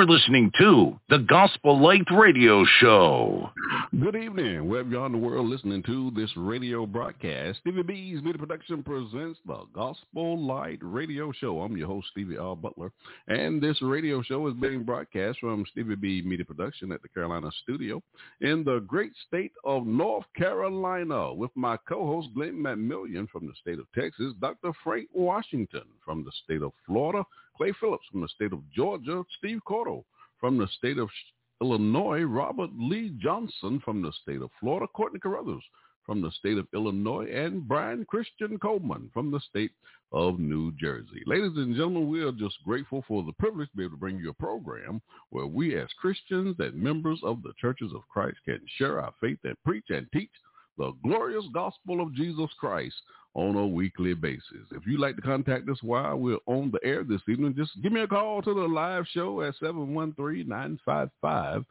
You're listening to the Gospel Light Radio Show. Good evening, wherever you are in the world listening to this radio broadcast. Stevie B's Media Production presents the Gospel Light Radio Show. I'm your host, Stevie R. Butler, and this radio show is being broadcast from Stevie B Media Production at the Carolina studio in the great state of North Carolina with my co-host Glenn McMillion from the state of Texas, Dr. Frank Washington from the state of Florida, Clay Phillips from the state of Georgia, Steve Cordle from the state of Illinois, Robert Lee Johnson from the state of Florida, Courtney Carruthers from the state of Illinois, and Brian Christian Coleman from the state of New Jersey. Ladies and gentlemen, we are just grateful for the privilege to be able to bring you a program where we as Christians and members of the churches of Christ can share our faith and preach and teach the glorious gospel of Jesus Christ on a weekly basis. If you'd like to contact us while we're on the air this evening, just give me a call to the live show at 713-955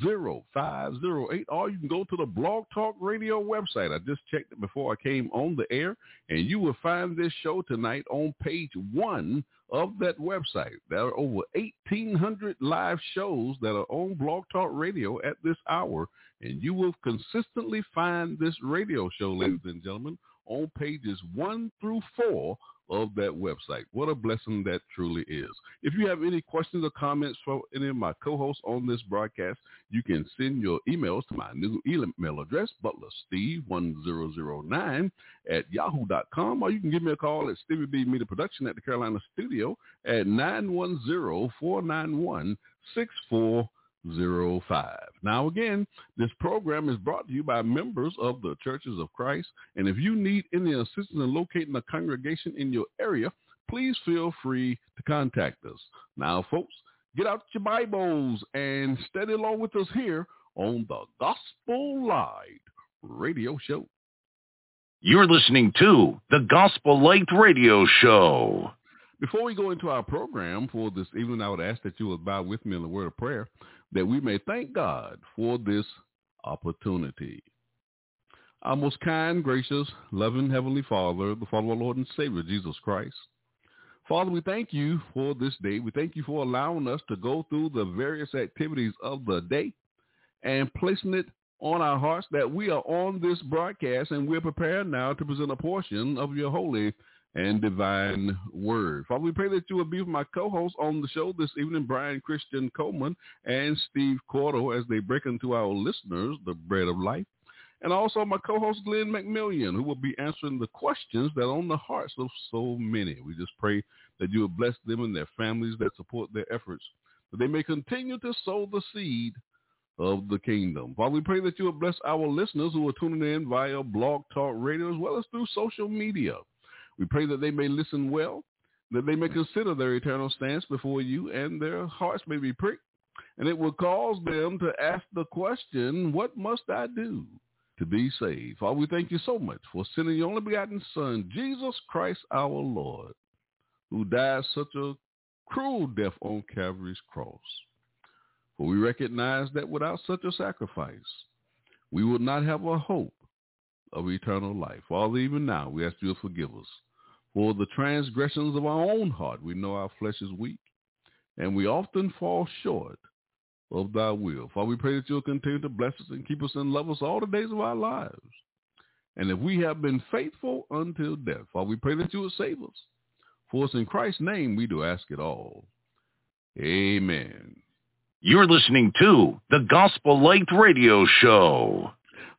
0508 or you can go to the blog talk radio website i just checked it before i came on the air and you will find this show tonight on page one of that website there are over 1800 live shows that are on blog talk radio at this hour and you will consistently find this radio show ladies and gentlemen on pages one through four of that website. What a blessing that truly is. If you have any questions or comments for any of my co-hosts on this broadcast, you can send your emails to my new email address, butlersteve1009 at yahoo.com, or you can give me a call at Stevie B Media Production at the Carolina studio at 910-491-64 Zero oh five. Now again, this program is brought to you by members of the Churches of Christ. And if you need any assistance in locating a congregation in your area, please feel free to contact us. Now, folks, get out your Bibles and study along with us here on the Gospel Light Radio Show. You're listening to the Gospel Light Radio Show. Before we go into our program for this evening, I would ask that you would bow with me in the word of prayer that we may thank God for this opportunity. Our most kind, gracious, loving Heavenly Father, the Father our Lord and Savior, Jesus Christ. Father, we thank you for this day. We thank you for allowing us to go through the various activities of the day and placing it on our hearts that we are on this broadcast and we're prepared now to present a portion of your holy and divine word. Father, we pray that you will be with my co-hosts on the show this evening, Brian Christian Coleman and Steve Cordle, as they break into our listeners the bread of life. And also my co-host, Glenn McMillion, who will be answering the questions that are on the hearts of so many. We just pray that you will bless them and their families that support their efforts, that they may continue to sow the seed of the kingdom. Father, we pray that you will bless our listeners who are tuning in via Blog Talk Radio as well as through social media. We pray that they may listen well, that they may consider their eternal stance before you, and their hearts may be pricked, and it will cause them to ask the question, what must I do to be saved? Father, we thank you so much for sending your only begotten Son, Jesus Christ our Lord, who died such a cruel death on Calvary's cross. For we recognize that without such a sacrifice, we would not have a hope of eternal life. Father, even now, we ask you to forgive us for the transgressions of our own heart. We know our flesh is weak, and we often fall short of thy will. Father, we pray that you'll continue to bless us and keep us and love us all the days of our lives. And if we have been faithful until death, Father, we pray that you will save us. For us in Christ's name, we do ask it all. Amen. You're listening to the Gospel Light Radio Show.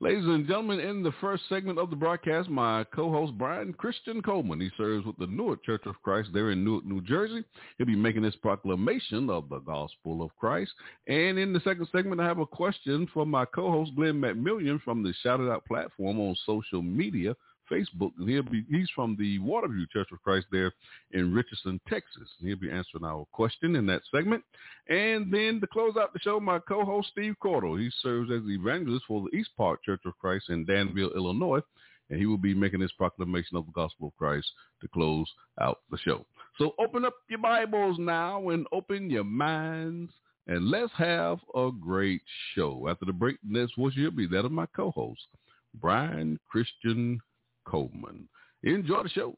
Ladies and gentlemen, in the first segment of the broadcast, my co-host Brian Christian Coleman, he serves with the Newark Church of Christ there in Newark, New Jersey. He'll be making this proclamation of the gospel of Christ. And in the second segment, I have a question for my co-host Glenn McMillion from the Shout It Out platform on social media. Facebook. And he'll be he's from the Waterview Church of Christ there in Richardson, Texas. And he'll be answering our question in that segment. And then to close out the show, my co-host Steve Cordle. He serves as the evangelist for the East Park Church of Christ in Danville, Illinois. And he will be making this proclamation of the gospel of Christ to close out the show. So open up your Bibles now and open your minds and let's have a great show. After the break, this voice will be that of my co-host, Brian Christian Coleman. Enjoy the show.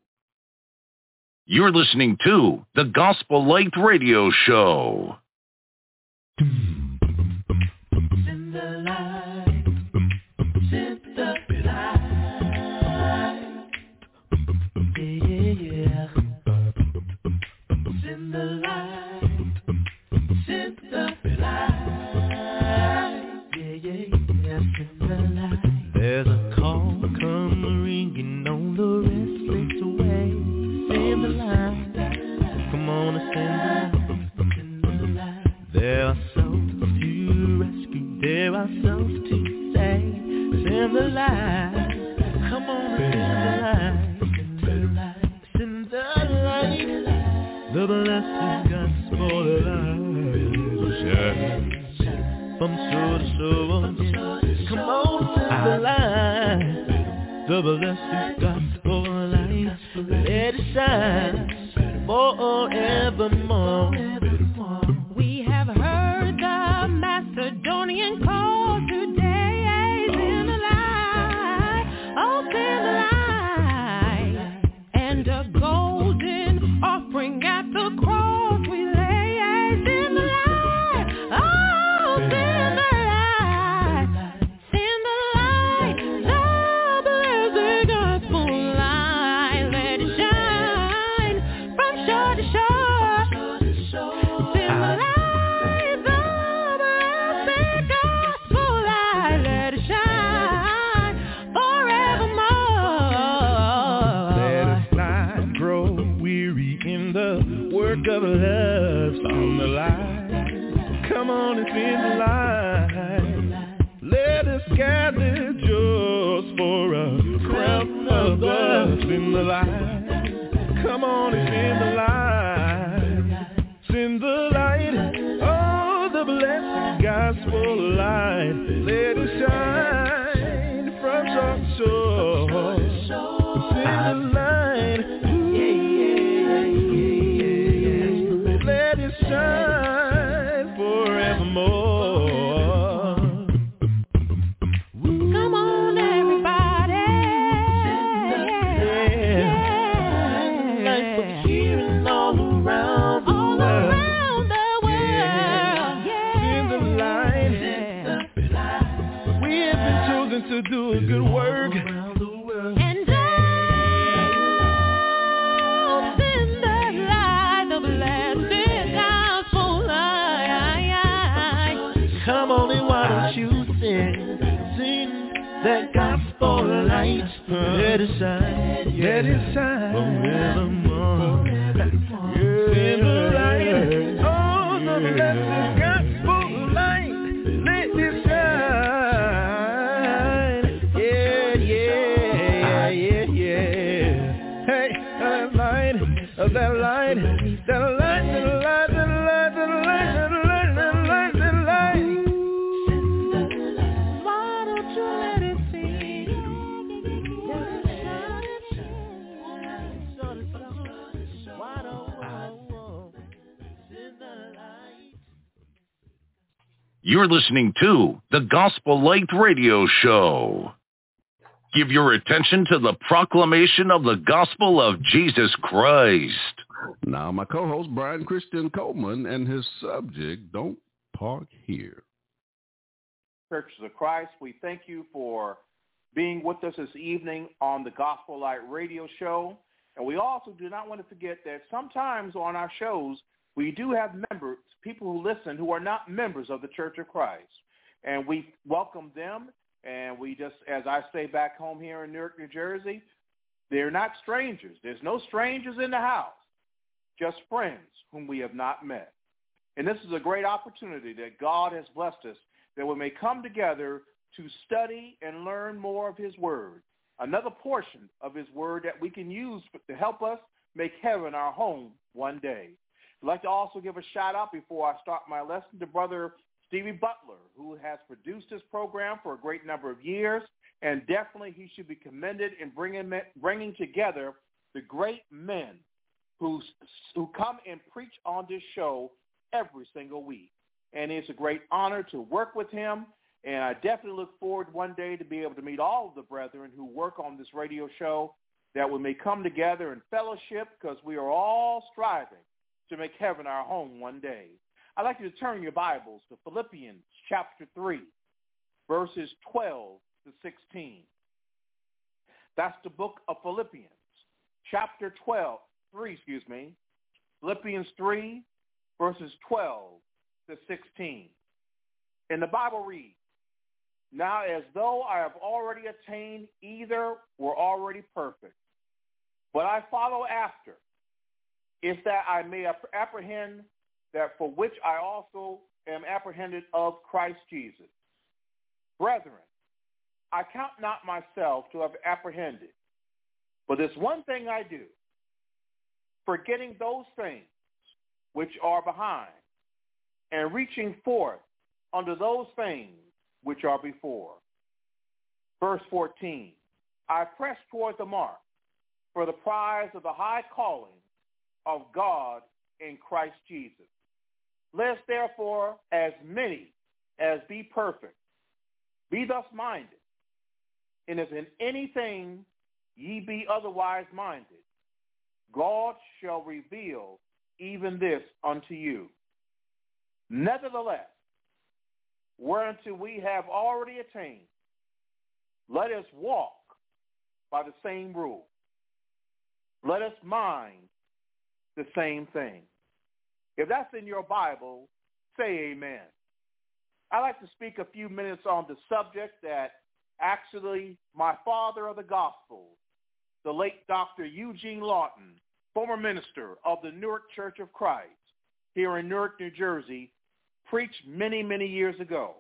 You're listening to the Gospel Light Radio Show. There's a the line. Come on and send the line. Send the light. The blessed gospel light. From shore to shore. Come on, send the line. The blessed gospel light. Let it shine forevermore. You're listening to the Gospel Light Radio Show. Give your attention to the proclamation of the gospel of Jesus Christ. Now, my co-host Brian Christian Coleman and his subject, Don't Park Here. Churches of Christ, we thank you for being with us this evening on the Gospel Light Radio Show. And we also do not want to forget that sometimes on our shows, we do have members, people who listen who are not members of the Church of Christ. And we welcome them. And we just, as I say back home here in Newark, New Jersey, they're not strangers. There's no strangers in the house, just friends whom we have not met. And this is a great opportunity that God has blessed us that we may come together to study and learn more of his word, another portion of his word that we can use to help us make heaven our home one day. I'd like to also give a shout out before I start my lesson to Brother Stevie Butler, who has produced this program for a great number of years, and definitely he should be commended in bringing, bringing together the great men who, who come and preach on this show every single week. And it's a great honor to work with him, and I definitely look forward one day to be able to meet all of the brethren who work on this radio show, that we may come together in fellowship because we are all striving to make heaven our home one day. I'd like you to turn your Bibles to Philippians chapter 3, verses 12 to 16. That's the book of Philippians, chapter 12, 3, excuse me, Philippians 3, verses 12 to 16. And the Bible reads, Now as though I have already attained either were already perfect, but I follow after, if that I may apprehend that for which I also am apprehended of Christ Jesus. Brethren, I count not myself to have apprehended, but this one thing I do, forgetting those things which are behind, and reaching forth unto those things which are before. Verse 14, I press toward the mark for the prize of the high calling of God in Christ Jesus. Let us therefore, as many as be perfect, be thus minded. And if in anything ye be otherwise minded, God shall reveal even this unto you. Nevertheless, whereunto we have already attained, let us walk by the same rule. Let us mind the same thing. If that's in your Bible, say amen. I'd like to speak a few minutes on the subject that actually my father of the gospel, the late Dr. Eugene Lawton, former minister of the Newark Church of Christ here in Newark, New Jersey, preached many, many years ago.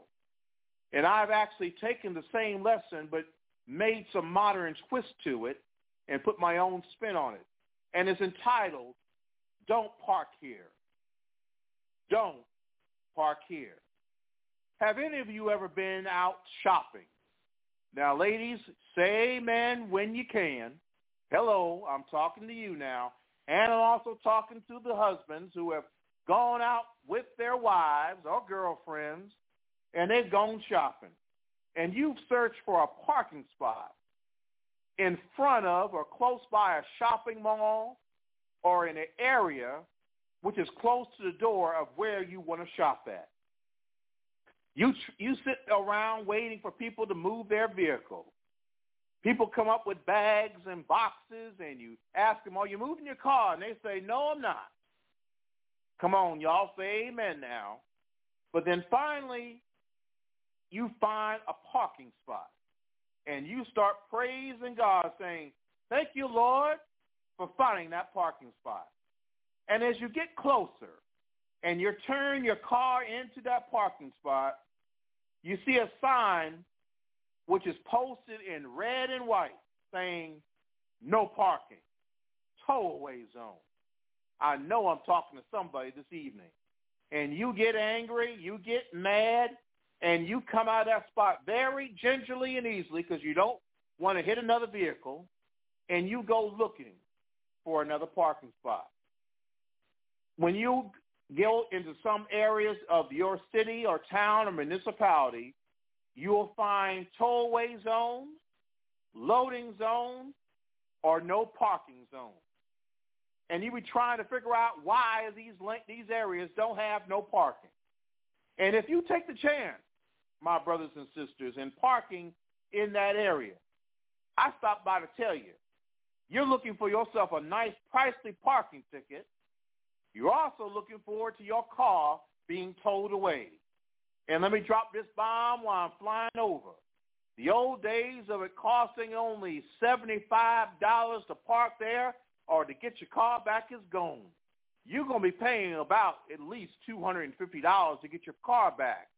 And I've actually taken the same lesson but made some modern twist to it and put my own spin on it. And it's entitled, Don't Park Here don't park here. Have any of you ever been out shopping? Now, ladies, say amen when you can. Hello, I'm talking to you now. And I'm also talking to the husbands who have gone out with their wives or girlfriends and they've gone shopping. And you've searched for a parking spot in front of or close by a shopping mall or in an area which is close to the door of where you want to shop at. You, you sit around waiting for people to move their vehicle. People come up with bags and boxes, and you ask them, are you moving your car? And they say, no, I'm not. Come on, y'all, say amen now. But then finally, you find a parking spot, and you start praising God, saying, thank you, Lord, for finding that parking spot. And as you get closer and you turn your car into that parking spot, you see a sign which is posted in red and white saying no parking, towaway zone. I know I'm talking to somebody this evening. And you get angry, you get mad, and you come out of that spot very gingerly and easily because you don't want to hit another vehicle, and you go looking for another parking spot when you go into some areas of your city or town or municipality, you will find tollway zones, loading zones, or no parking zones. And you be trying to figure out why these these areas don't have no parking. And if you take the chance, my brothers and sisters, in parking in that area, I stopped by to tell you, you're looking for yourself a nice, pricey parking ticket. You're also looking forward to your car being towed away. And let me drop this bomb while I'm flying over. The old days of it costing only $75 to park there or to get your car back is gone. You're going to be paying about at least $250 to get your car back.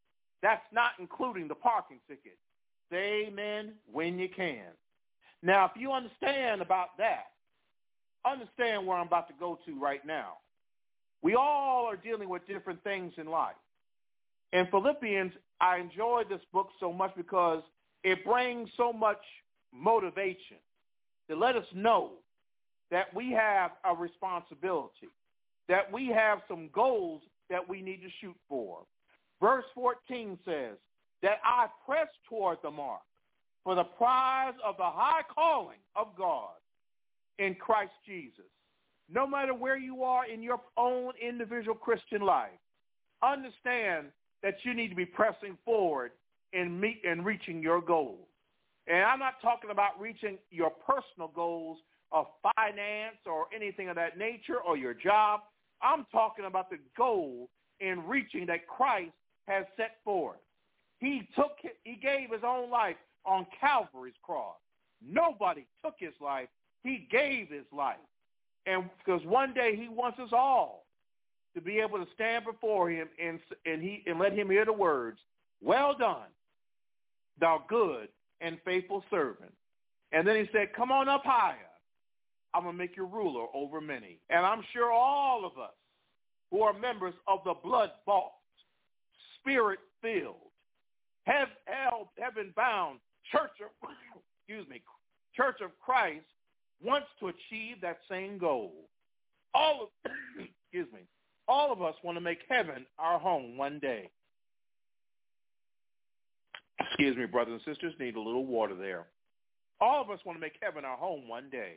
That's not including the parking ticket. Say amen when you can. Now, if you understand about that, understand where I'm about to go to right now. We all are dealing with different things in life. In Philippians, I enjoy this book so much because it brings so much motivation to let us know that we have a responsibility, that we have some goals that we need to shoot for. Verse 14 says, that I press toward the mark for the prize of the high calling of God in Christ Jesus. No matter where you are in your own individual Christian life, understand that you need to be pressing forward in meet and reaching your goals. And I'm not talking about reaching your personal goals of finance or anything of that nature or your job. I'm talking about the goal in reaching that Christ has set forth. He took he gave his own life on Calvary's cross. Nobody took his life. He gave his life. And because one day he wants us all to be able to stand before him and, and, he, and let him hear the words, well done, thou good and faithful servant. And then he said, come on up higher. I'm going to make you ruler over many. And I'm sure all of us who are members of the blood-bought, spirit-filled, have heaven-bound church of, excuse me, Church of Christ wants to achieve that same goal. All of, excuse me, all of us want to make heaven our home one day. Excuse me, brothers and sisters, need a little water there. All of us want to make heaven our home one day.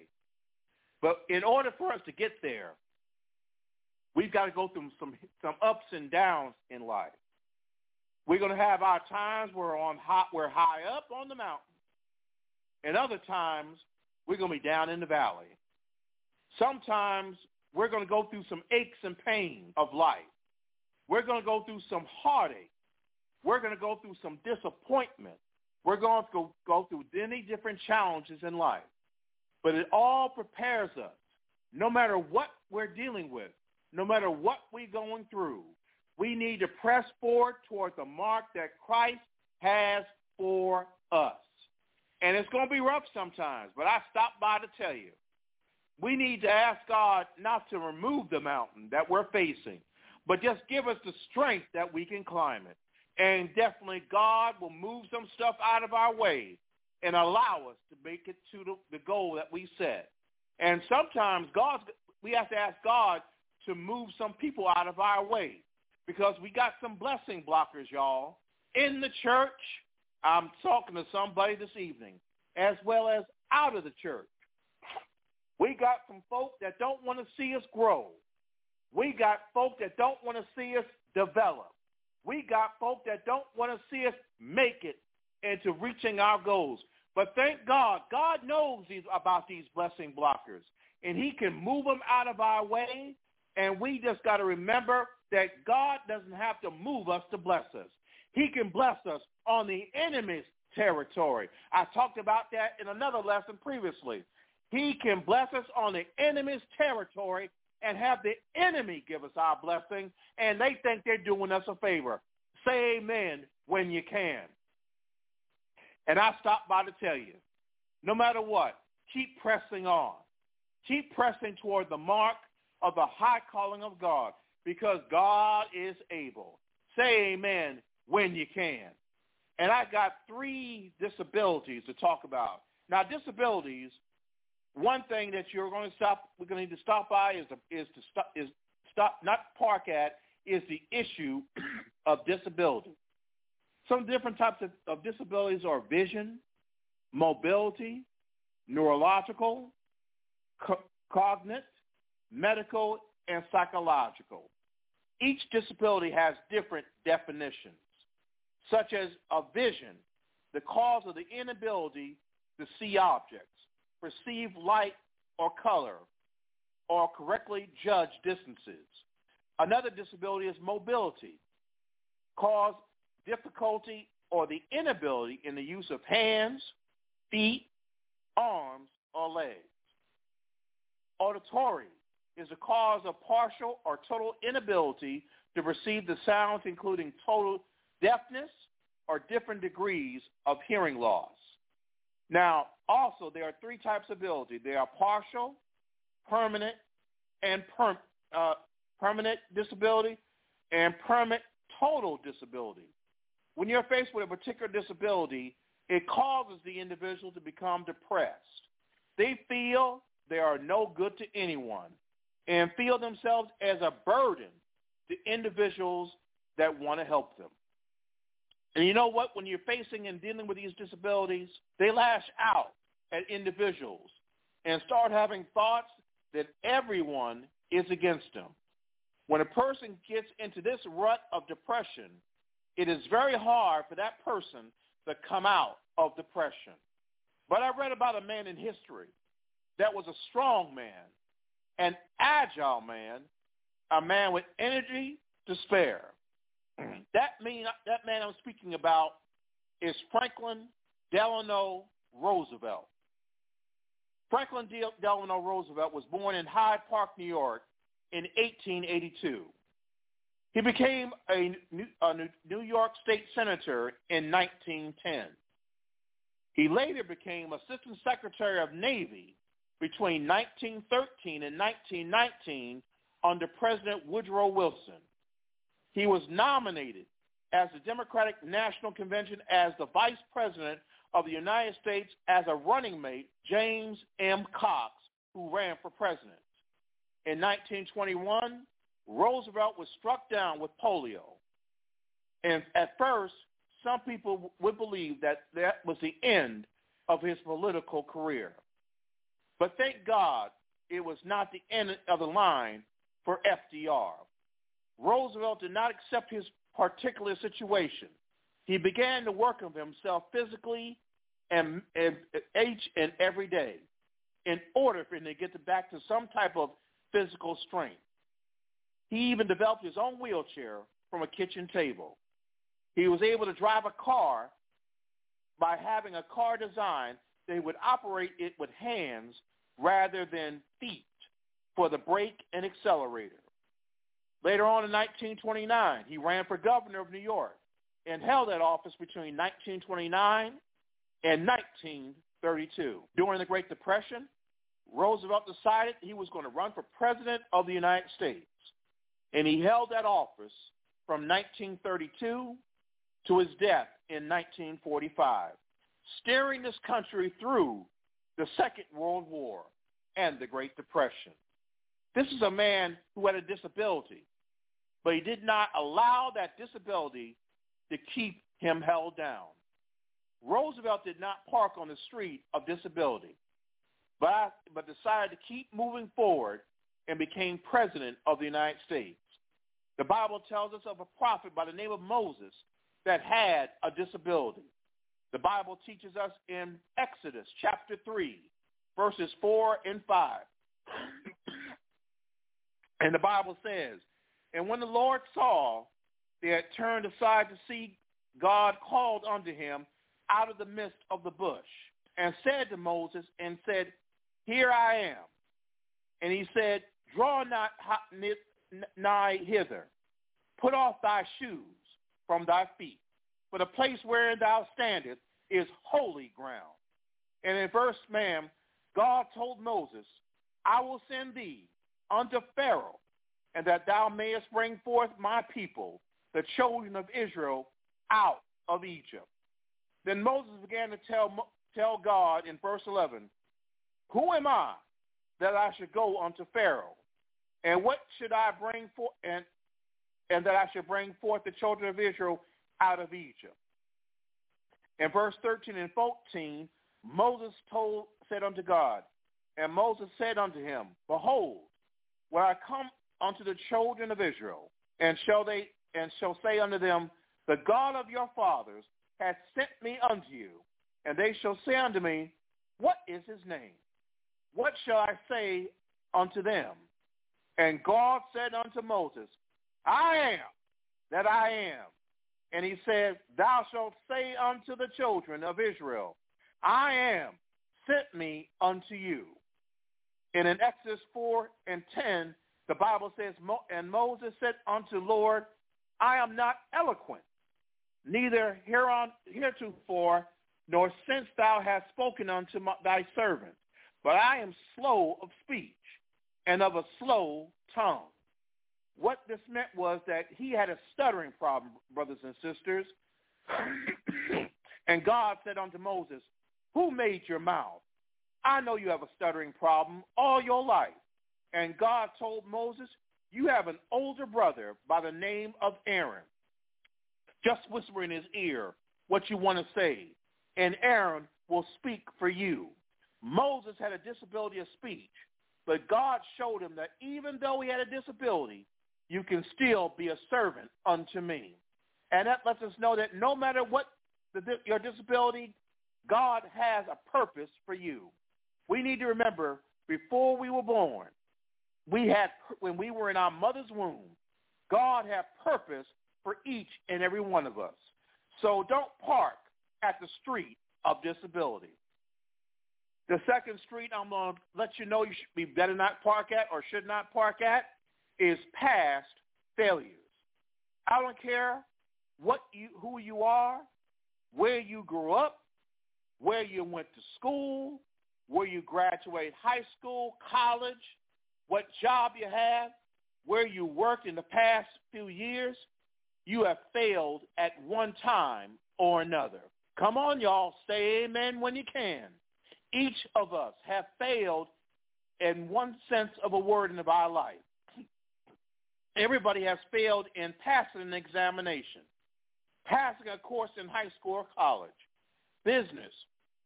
But in order for us to get there, we've got to go through some some ups and downs in life. We're going to have our times where we're on hot, we're high up on the mountain, and other times we're going to be down in the valley. Sometimes we're going to go through some aches and pains of life. We're going to go through some heartache. We're going to go through some disappointment. We're going to go, go through many different challenges in life. But it all prepares us, no matter what we're dealing with, no matter what we're going through, we need to press forward toward the mark that Christ has for us. And it's going to be rough sometimes, but I stopped by to tell you. We need to ask God not to remove the mountain that we're facing, but just give us the strength that we can climb it. And definitely God will move some stuff out of our way and allow us to make it to the, the goal that we set. And sometimes God, we have to ask God to move some people out of our way because we got some blessing blockers, y'all, in the church. I'm talking to somebody this evening, as well as out of the church. We got some folk that don't want to see us grow. We got folk that don't want to see us develop. We got folk that don't want to see us make it into reaching our goals. But thank God, God knows these, about these blessing blockers, and he can move them out of our way, and we just got to remember that God doesn't have to move us to bless us. He can bless us on the enemy's territory. I talked about that in another lesson previously. He can bless us on the enemy's territory and have the enemy give us our blessing, and they think they're doing us a favor. Say amen when you can. And I stopped by to tell you, no matter what, keep pressing on. Keep pressing toward the mark of the high calling of God because God is able. Say amen when you can. And I got three disabilities to talk about. Now, disabilities, one thing that you're going to stop, we're going to need to stop by is to, is to stop, is stop, not park at, is the issue of disability. Some different types of, of disabilities are vision, mobility, neurological, co- medical, and psychological. Each disability has different definitions, such as a vision, the cause of the inability to see objects, perceive light or color, or correctly judge distances. Another disability is mobility, cause difficulty or the inability in the use of hands, feet, arms, or legs. Auditory is a cause of partial or total inability to perceive the sounds, including total deafness or different degrees of hearing loss. Now, also, there are three types of ability. There are partial, permanent, and per, uh, permanent disability, and permanent total disability. When you're faced with a particular disability, it causes the individual to become depressed. They feel they are no good to anyone and feel themselves as a burden to individuals that want to help them. And you know what? When you're facing and dealing with these disabilities, they lash out at individuals and start having thoughts that everyone is against them. When a person gets into this rut of depression, it is very hard for that person to come out of depression. But I read about a man in history that was a strong man, an agile man, a man with energy to spare. that mean that man I'm speaking about is Franklin Delano Roosevelt. Franklin Delano Roosevelt was born in Hyde Park, New York in 1882. He became a New York State Senator in 1910. He later became Assistant Secretary of Navy between 1913 and 1919 under President Woodrow Wilson. He was nominated as the Democratic National Convention as the Vice President of the United States as a running mate, James M. Cox, who ran for president. In 1921, Roosevelt was struck down with polio. And at first, some people would believe that that was the end of his political career. But thank God it was not the end of the line for FDR. Roosevelt did not accept his particular situation. He began to work on himself physically and, and each and every day in order for him to get back to some type of physical strength. He even developed his own wheelchair from a kitchen table. He was able to drive a car by having a car design that would operate it with hands rather than feet for the brake and accelerator. Later on in 1929, he ran for governor of New York and held that office between 1929 and 1932. During the Great Depression, Roosevelt decided he was going to run for president of the United States, and he held that office from 1932 to his death in 1945, steering this country through the Second World War and the Great Depression. This is a man who had a disability, but he did not allow that disability to keep him held down. Roosevelt did not park on the street of disability, but, but decided to keep moving forward and became president of the United States. The Bible tells us of a prophet by the name of Moses that had a disability. The Bible teaches us in Exodus chapter 3, verses 4 and 5. and the Bible says, And when the Lord saw they had turned aside to see, God called unto him out of the midst of the bush and said to Moses and said, Here I am. And he said, Draw not nigh hither. Put off thy shoes from thy feet. For the place wherein thou standest is holy ground. And in verse, ma'am, God told Moses, I will send thee unto Pharaoh, and that thou mayest bring forth my people, the children of Israel, out of Egypt. Then Moses began to tell, tell God in verse 11, Who am I that I should go unto Pharaoh, And what should I bring forth? And, and that I should bring forth the children of Israel out of Egypt. In verse 13 and 14, Moses told, said unto God, and Moses said unto him, Behold, when I come unto the children of Israel, and shall they and shall say unto them, The God of your fathers hath sent me unto you, and they shall say unto me, What is his name? What shall I say unto them? And God said unto Moses, I am that I am. And he said, Thou shalt say unto the children of Israel, I am sent me unto you. And in Exodus 4 and 10, the Bible says, And Moses said unto Lord, I am not eloquent, neither heretofore, nor since thou hast spoken unto my, thy servant, but I am slow of speech and of a slow tongue. What this meant was that he had a stuttering problem, brothers and sisters. and God said unto Moses, who made your mouth? I know you have a stuttering problem all your life. And God told Moses, you have an older brother by the name of Aaron. Just whisper in his ear what you want to say, and Aaron will speak for you. Moses had a disability of speech, but God showed him that even though he had a disability, you can still be a servant unto me. And that lets us know that no matter what the, your disability, God has a purpose for you. We need to remember before we were born, we had when we were in our mother's womb, God had purpose for each and every one of us. So don't park at the street of disability. The second street I'm going to let you know you should be better not park at or should not park at is past failures. I don't care what you, who you are, where you grew up, where you went to school, where you graduate high school, college, what job you have, where you worked in the past few years, you have failed at one time or another. Come on, y'all. Say amen when you can. Each of us have failed in one sense of a word in our life. Everybody has failed in passing an examination, passing a course in high school or college, business,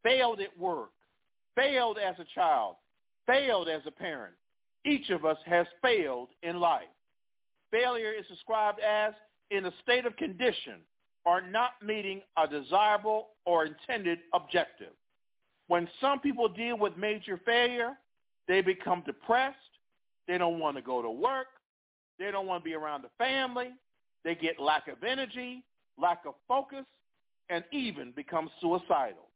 failed at work, failed as a child, failed as a parent. Each of us has failed in life. Failure is described as in a state of condition or not meeting a desirable or intended objective. When some people deal with major failure, they become depressed. They don't want to go to work. They don't want to be around the family. They get lack of energy, lack of focus, and even become suicidal.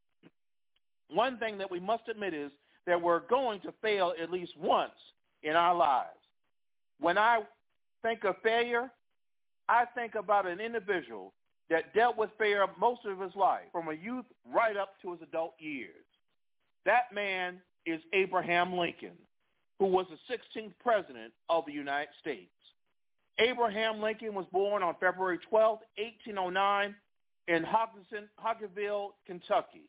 One thing that we must admit is that we're going to fail at least once in our lives. When I think of failure, I think about an individual that dealt with failure most of his life, from a youth right up to his adult years. That man is Abraham Lincoln, who was the 16th president of the United States. Abraham Lincoln was born on February 12, 1809 in Hodgenville, Kentucky.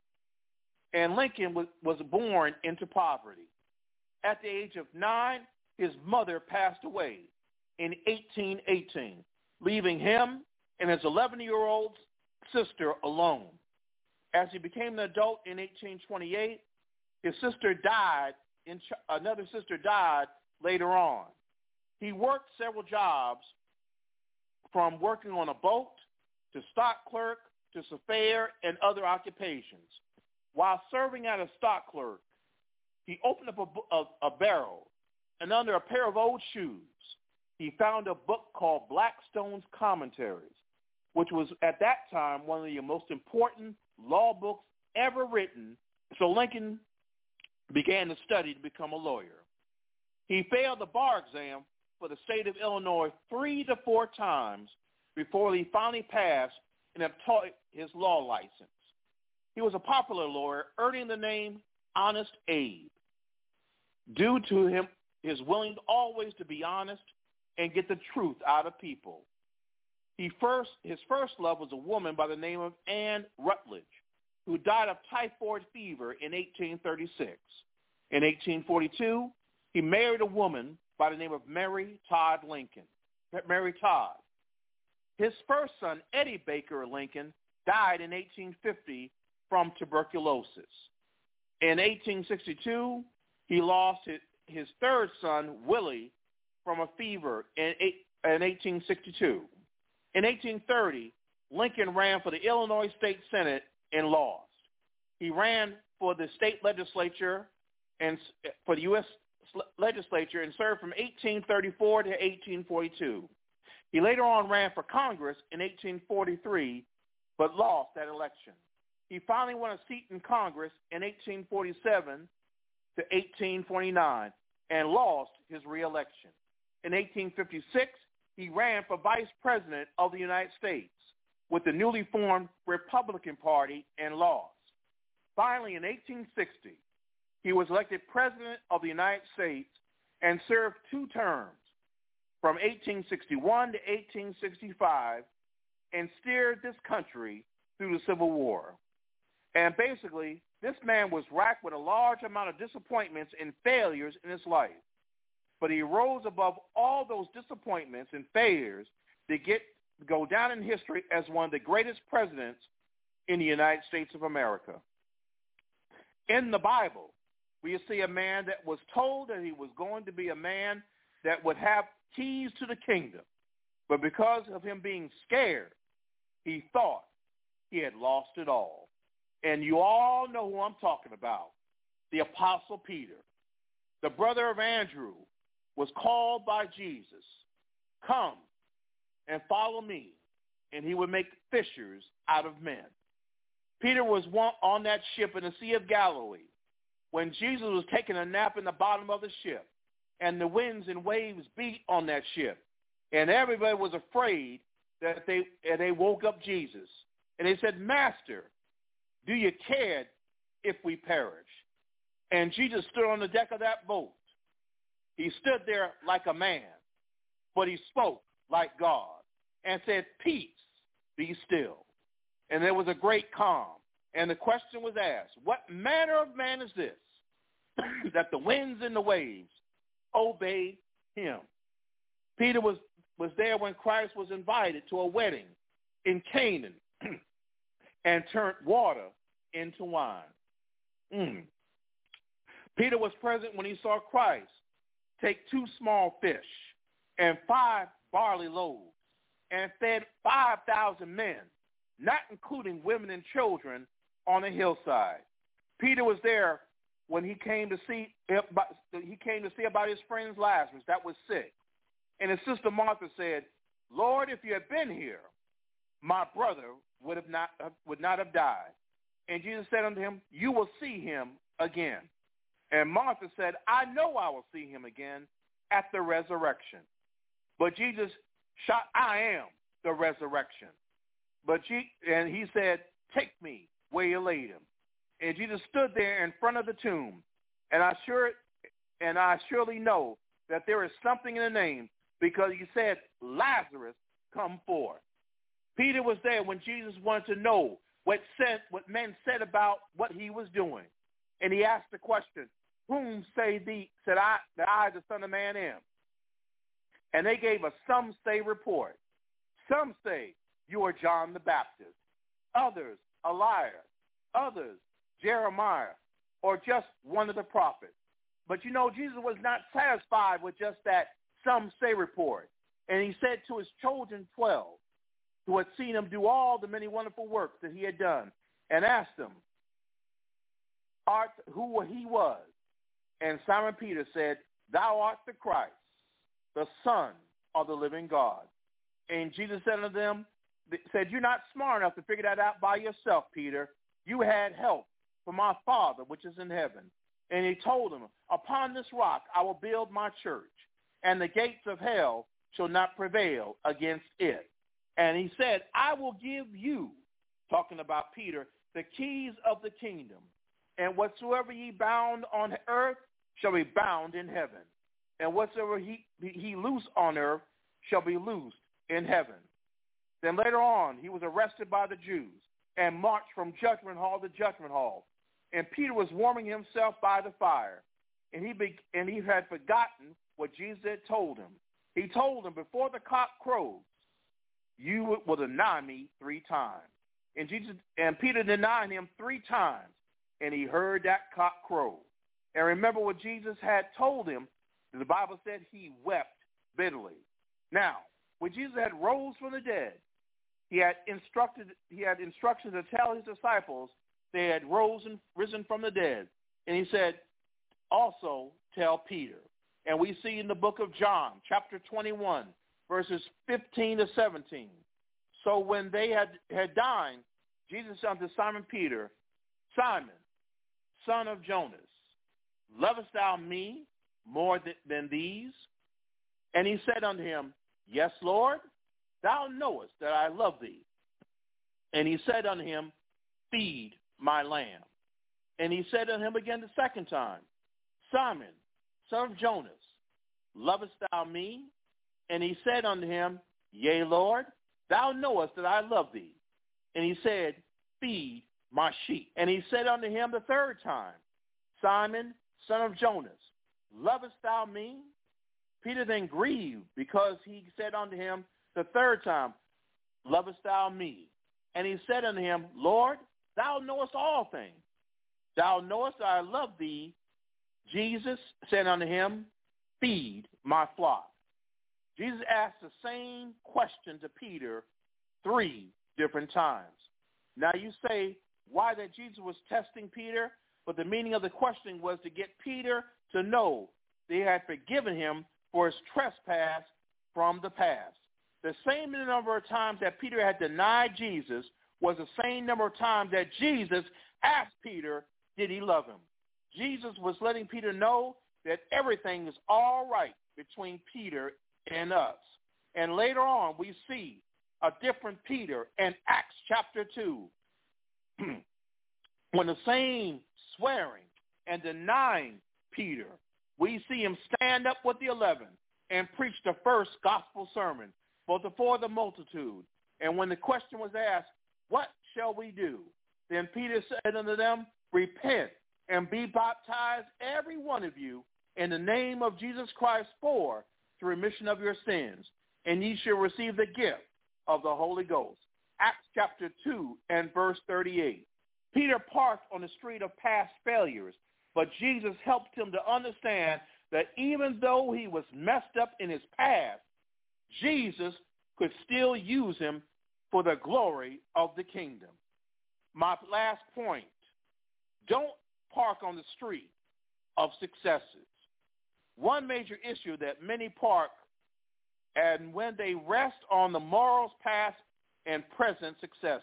And Lincoln was, was born into poverty. At the age of nine, his mother passed away in 1818, leaving him and his 11-year-old sister alone. As he became an adult in 1828, his sister died. In, another sister died later on. He worked several jobs from working on a boat to stock clerk to surveyor and other occupations. While serving as a stock clerk, he opened up a, a, a barrel, and under a pair of old shoes, he found a book called Blackstone's Commentaries, which was at that time one of the most important law books ever written. So Lincoln began to study to become a lawyer. He failed the bar exam for the state of Illinois three to four times before he finally passed and obtained his law license. He was a popular lawyer, earning the name Honest Abe, due to him his willing always to be honest and get the truth out of people. He first, his first love was a woman by the name of Anne Rutledge, who died of typhoid fever in 1836. In 1842, he married a woman by the name of Mary Todd Lincoln. Mary Todd. His first son, Eddie Baker Lincoln, died in 1850 from tuberculosis. In 1862, he lost his, third son, Willie, from a fever in 1862. In 1830, Lincoln ran for the Illinois State Senate and lost. He ran for the state legislature and for the U.S. legislature and served from 1834 to 1842. He later on ran for Congress in 1843, but lost that election. He finally won a seat in Congress in 1847 to 1849 and lost his reelection. In 1856, he ran for vice president of the United States with the newly formed Republican Party and lost. Finally, in 1860, he was elected president of the United States and served two terms from 1861 to 1865 and steered this country through the Civil War. And basically, this man was racked with a large amount of disappointments and failures in his life. But he rose above all those disappointments and failures to get go down in history as one of the greatest presidents in the United States of America. In the Bible, we see a man that was told that he was going to be a man that would have keys to the kingdom. But because of him being scared, he thought he had lost it all. And you all know who I'm talking about, the Apostle Peter. The brother of Andrew was called by Jesus, come and follow me, and he would make fishers out of men. Peter was on that ship in the Sea of Galilee when Jesus was taking a nap in the bottom of the ship and the winds and waves beat on that ship. And everybody was afraid that they, they woke up Jesus. And they said, Master, do you care if we perish? And Jesus stood on the deck of that boat. He stood there like a man, but he spoke like God and said, peace, be still. And there was a great calm. And the question was asked, what manner of man is this that the winds and the waves obey him? Peter was, was there when Christ was invited to a wedding in Canaan and turned water into wine. Mm. Peter was present when he saw Christ take two small fish and five barley loaves and fed 5,000 men, not including women and children, on a hillside. Peter was there when he came to see he came to see about his friend Lazarus that was sick. And his sister Martha said, Lord, if you had been here, my brother would have not would not have died. And Jesus said unto him, You will see him again. And Martha said, I know I will see him again at the resurrection. But Jesus shot, I am the resurrection. But she, and he said, Take me where you laid him. And Jesus stood there in front of the tomb. And I sure and I surely know that there is something in the name because he said, Lazarus, come forth. Peter was there when Jesus wanted to know what said what men said about what he was doing. And he asked the question, Whom say thee said I that I the Son of Man am? And they gave a some say report. Some say you are John the Baptist. Others, Elias. Others, Jeremiah, or just one of the prophets. But you know, Jesus was not satisfied with just that some say report. And he said to his chosen twelve, who had seen him do all the many wonderful works that he had done, and asked him art who he was. And Simon Peter said, Thou art the Christ, the Son of the living God. And Jesus said unto them, said, You're not smart enough to figure that out by yourself, Peter. You had help from my Father which is in heaven. And he told him, Upon this rock I will build my church, and the gates of hell shall not prevail against it. And he said, I will give you, talking about Peter, the keys of the kingdom. And whatsoever ye bound on earth shall be bound in heaven. And whatsoever he, he loose on earth shall be loosed in heaven. Then later on, he was arrested by the Jews and marched from judgment hall to judgment hall. And Peter was warming himself by the fire. And he, be, and he had forgotten what Jesus had told him. He told him, before the cock crows, you will deny me three times. And Jesus and Peter denied him three times, and he heard that cock crow. And remember what Jesus had told him. The Bible said he wept bitterly. Now, when Jesus had rose from the dead, he had instructed he had instructions to tell his disciples they had rose and risen from the dead. And he said, also tell Peter. And we see in the book of John, chapter 21, verses 15 to 17. So when they had, had dined, Jesus said unto Simon Peter, Simon, son of Jonas, lovest thou me more th- than these? And he said unto him, Yes, Lord, thou knowest that I love thee. And he said unto him, Feed my lamb. And he said unto him again the second time, Simon, son of Jonas, lovest thou me? And he said unto him, Yea, Lord, thou knowest that I love thee. And he said, Feed my sheep. And he said unto him the third time, Simon, son of Jonas, lovest thou me? Peter then grieved because he said unto him the third time, Lovest thou me? And he said unto him, Lord, thou knowest all things. Thou knowest that I love thee. Jesus said unto him, Feed my flock. Jesus asked the same question to Peter three different times. Now you say, why that Jesus was testing Peter? But the meaning of the question was to get Peter to know they had forgiven him for his trespass from the past. The same number of times that Peter had denied Jesus was the same number of times that Jesus asked Peter, did he love him? Jesus was letting Peter know that everything is all right between Peter and us. And later on, we see a different Peter in Acts chapter 2 when the same swearing and denying Peter, we see him stand up with the eleven and preach the first gospel sermon before the multitude. And when the question was asked, what shall we do? Then Peter said unto them, repent and be baptized, every one of you, in the name of Jesus Christ for the remission of your sins, and ye shall receive the gift of the Holy Ghost. Acts chapter 2 and verse 38. Peter parked on the street of past failures, but Jesus helped him to understand that even though he was messed up in his past, Jesus could still use him for the glory of the kingdom. My last point, don't park on the street of successes. One major issue that many park and when they rest on the morals past and present successes.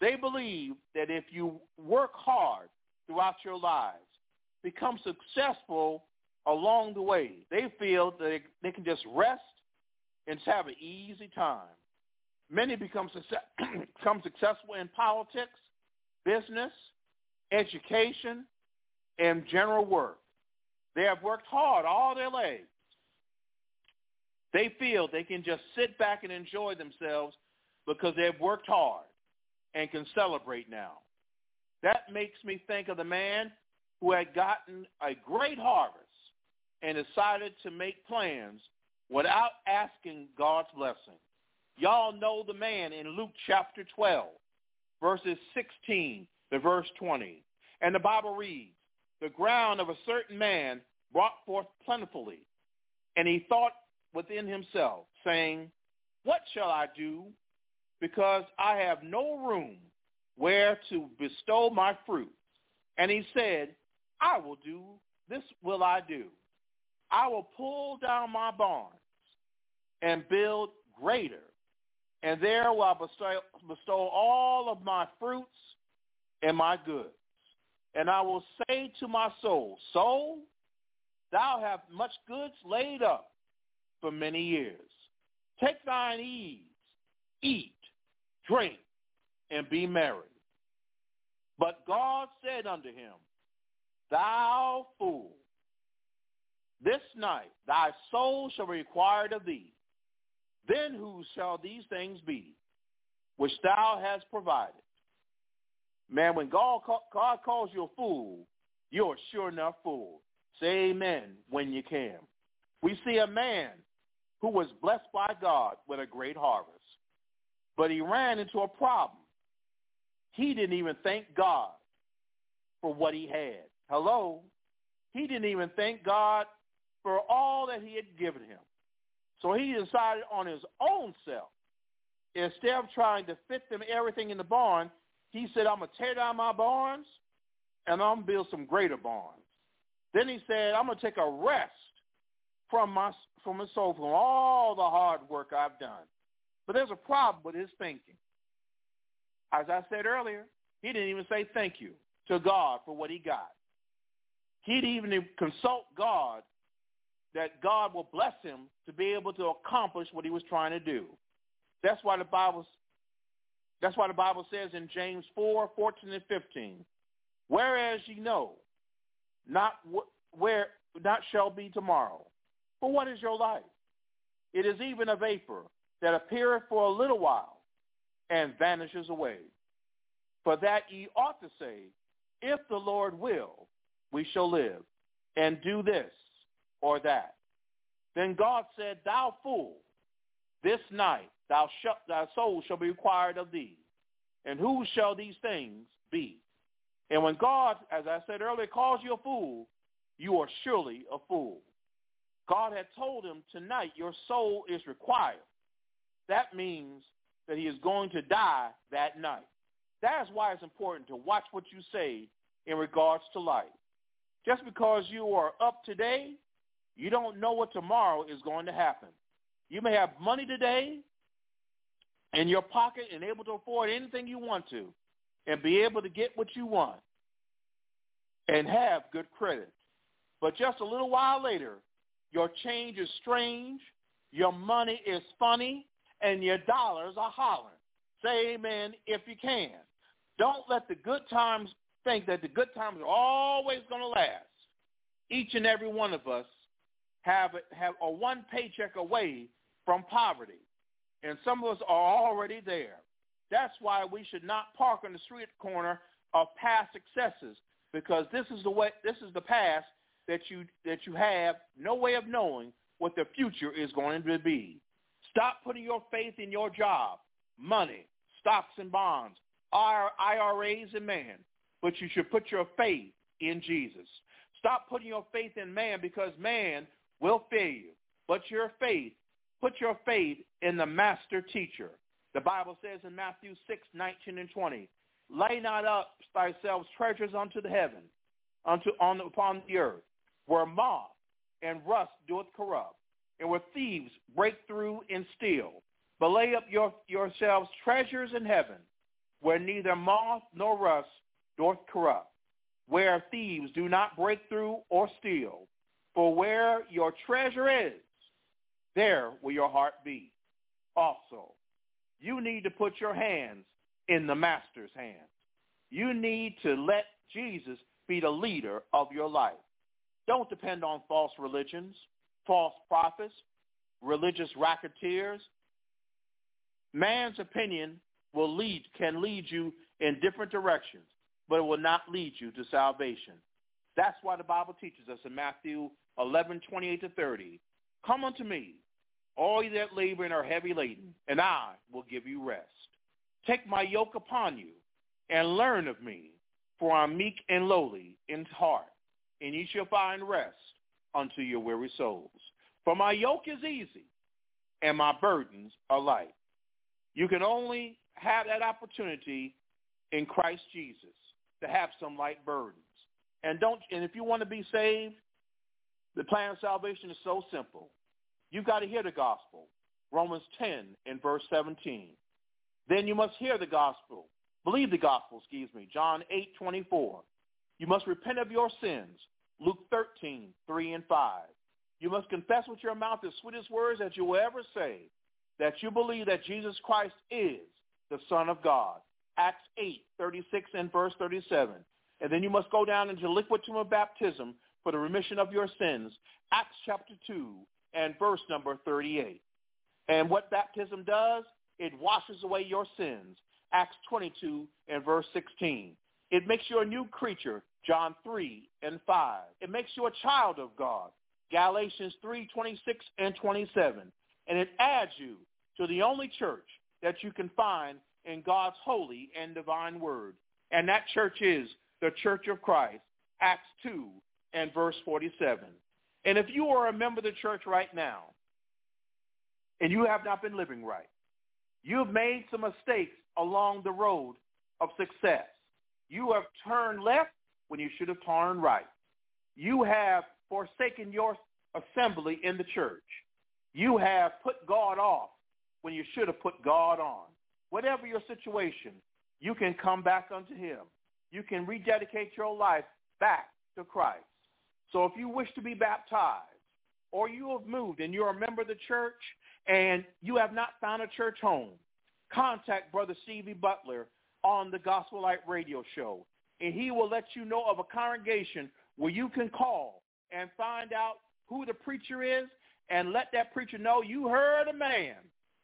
They believe that if you work hard throughout your lives, become successful along the way, they feel that they can just rest and have an easy time. Many become, success, become successful in politics, business, education, and general work. They have worked hard all their lives. They feel they can just sit back and enjoy themselves because they've worked hard and can celebrate now. That makes me think of the man who had gotten a great harvest and decided to make plans without asking God's blessing. Y'all know the man in Luke chapter 12, verses 16 to verse 20. And the Bible reads, the ground of a certain man brought forth plentifully, and he thought within himself, saying, What shall I do? Because I have no room where to bestow my fruit. And he said, I will do, this will I do. I will pull down my barns and build greater, and there will I bestow, bestow all of my fruits and my goods. And I will say to my soul, Soul, thou have much goods laid up for many years. Take thine ease, eat, drink, and be merry. But God said unto him, Thou fool, this night thy soul shall be required of thee. Then whose shall these things be, which thou hast provided? Man, when God, God calls you a fool, you're sure enough fool. Say amen when you can. We see a man who was blessed by God with a great harvest, but he ran into a problem. He didn't even thank God for what he had. Hello? He didn't even thank God for all that he had given him. So he decided on his own self, instead of trying to fit them everything in the barn, he said, I'm going to tear down my barns and I'm going to build some greater barns. Then he said, I'm going to take a rest from my from my soul, from all the hard work I've done. But there's a problem with his thinking. As I said earlier, he didn't even say thank you to God for what he got. He didn't even consult God that God will bless him to be able to accomplish what he was trying to do. That's why the Bible that's why the Bible says in James 4, 14 and 15, whereas ye know not wh- where not shall be tomorrow. For what is your life? It is even a vapor that appeareth for a little while and vanishes away. For that ye ought to say, if the Lord will, we shall live and do this or that. Then God said, thou fool, this night thou shalt, thy soul shall be required of thee. And who shall these things be? And when God, as I said earlier, calls you a fool, you are surely a fool. God had told him tonight your soul is required. That means that he is going to die that night. That is why it's important to watch what you say in regards to life. Just because you are up today, you don't know what tomorrow is going to happen. You may have money today in your pocket and able to afford anything you want to and be able to get what you want and have good credit. But just a little while later, your change is strange, your money is funny, and your dollars are hollering. Say amen if you can. Don't let the good times think that the good times are always going to last. Each and every one of us have have a one paycheck away from poverty, and some of us are already there. That's why we should not park on the street corner of past successes because this is the way this is the past that you that you have no way of knowing what the future is going to be. Stop putting your faith in your job, money, stocks and bonds, IRAs and man, but you should put your faith in Jesus. Stop putting your faith in man because man will fail you. But your faith, put your faith in the master teacher. The Bible says in Matthew 6, 19 and 20, lay not up thyself treasures unto the heaven, unto on upon the earth, where moth and rust doeth corrupt, and where thieves break through and steal. But lay up your, yourselves treasures in heaven, where neither moth nor rust doth corrupt, where thieves do not break through or steal. For where your treasure is, there will your heart be. Also, you need to put your hands in the master's hands. You need to let Jesus be the leader of your life. Don't depend on false religions, false prophets, religious racketeers. Man's opinion will lead, can lead you in different directions, but it will not lead you to salvation. That's why the Bible teaches us in Matthew 11, 28 to 30, Come unto me, all ye that labor and are heavy laden, and I will give you rest. Take my yoke upon you, and learn of me, for I am meek and lowly in heart, and ye shall find rest unto your weary souls. For my yoke is easy, and my burdens are light. You can only have that opportunity in Christ Jesus to have some light burdens. And don't and if you want to be saved, the plan of salvation is so simple. You've got to hear the gospel. Romans 10 in verse 17. Then you must hear the gospel. Believe the gospel, excuse me. John 8, 24. You must repent of your sins. Luke 13, 3 and 5. You must confess with your mouth the sweetest words that you will ever say, that you believe that Jesus Christ is the Son of God. Acts 8, 36 and verse 37. And then you must go down into liquid tomb of baptism for the remission of your sins. Acts chapter 2 and verse number 38. And what baptism does, it washes away your sins. Acts 22 and verse 16. It makes you a new creature. John 3 and 5. It makes you a child of God. Galatians 3, 26 and 27. And it adds you to the only church that you can find in God's holy and divine word. And that church is the Church of Christ, Acts 2 and verse 47. And if you are a member of the church right now and you have not been living right, you have made some mistakes along the road of success. You have turned left when you should have turned right. You have forsaken your assembly in the church. You have put God off when you should have put God on. Whatever your situation, you can come back unto him. You can rededicate your life back to Christ. So if you wish to be baptized or you have moved and you're a member of the church and you have not found a church home, contact Brother Stevie Butler on the Gospel Light Radio Show, and he will let you know of a congregation where you can call and find out who the preacher is and let that preacher know you heard a man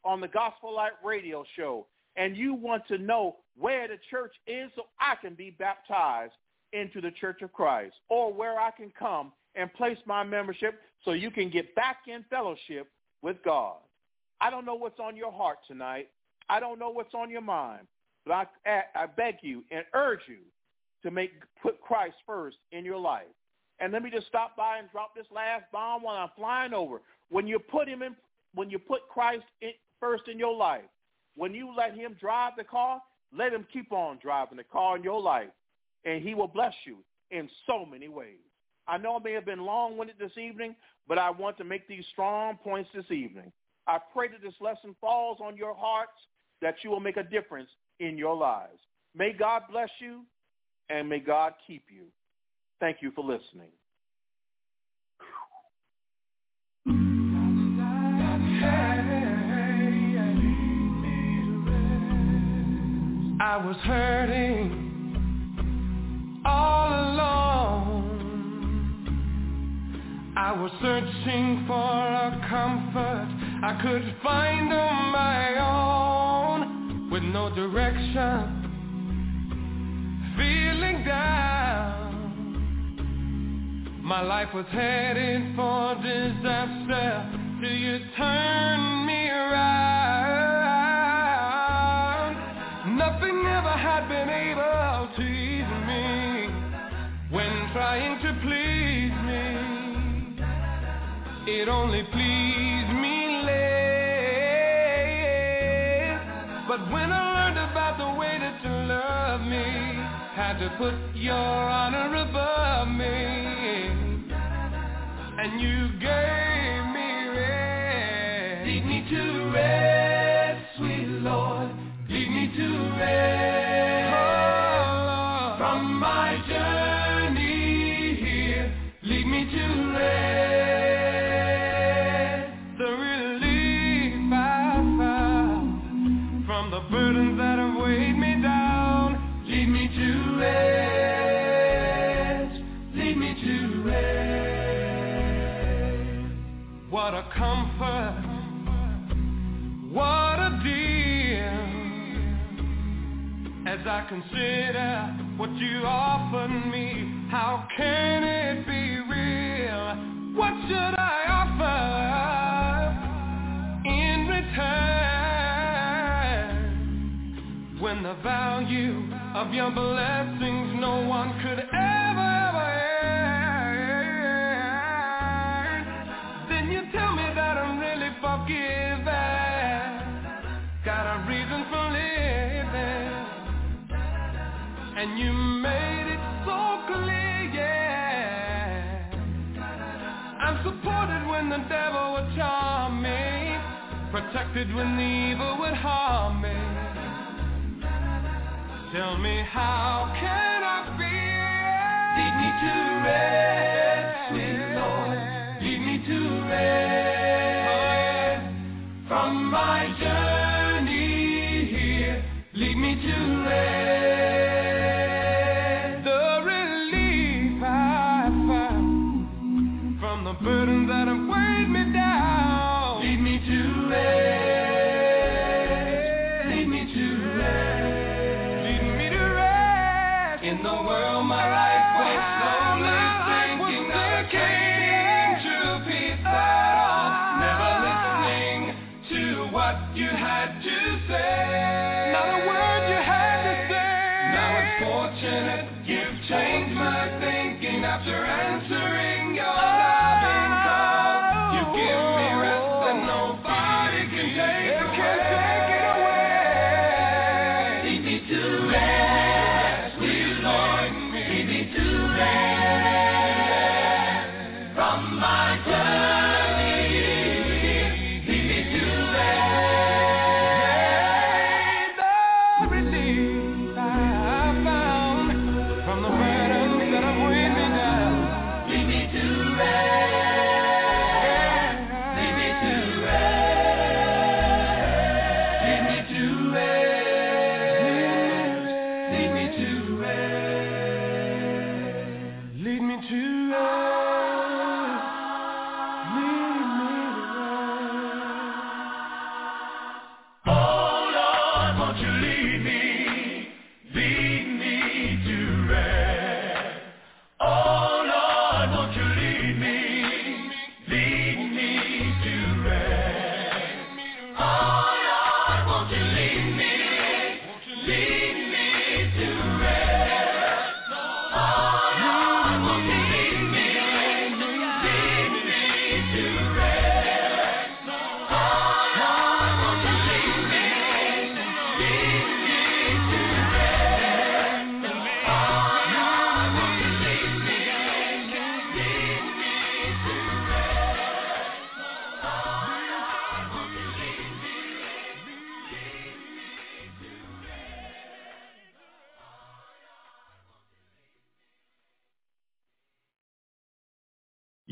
on the Gospel Light Radio Show and you want to know where the church is so I can be baptized into the Church of Christ or where I can come and place my membership so you can get back in fellowship with God. I don't know what's on your heart tonight. I don't know what's on your mind, but I, I beg you and urge you to make put Christ first in your life. And let me just stop by and drop this last bomb while I'm flying over. When you put him in, when you put Christ in, first in your life, when you let him drive the car, let him keep on driving the car in your life, and he will bless you in so many ways. I know I may have been long-winded this evening, but I want to make these strong points this evening. I pray that this lesson falls on your hearts that you will make a difference in your lives. May God bless you and may God keep you. Thank you for listening. I was hurting all alone. I was searching for a comfort I could find on my own with no direction. Feeling down. My life was headed for disaster till you turned me around. Nothing ever had been able trying to please me. It only pleased me But when I learned about the way that you love me, had to put your honor above me, and you gave me rest. Lead me to rest, sweet Lord. Lead me to rest. What a comfort. What a deal. As I consider what you offered me, how can it be real? What should I offer in return? When the value of your blessings no one could ever, ever And you made it so clear, yeah. I'm supported when the devil would charm me, protected when the evil would harm me. Tell me how can I be? Lead me to rest, sweet Lord. Lead me to rest. From my journey here, lead me to rest.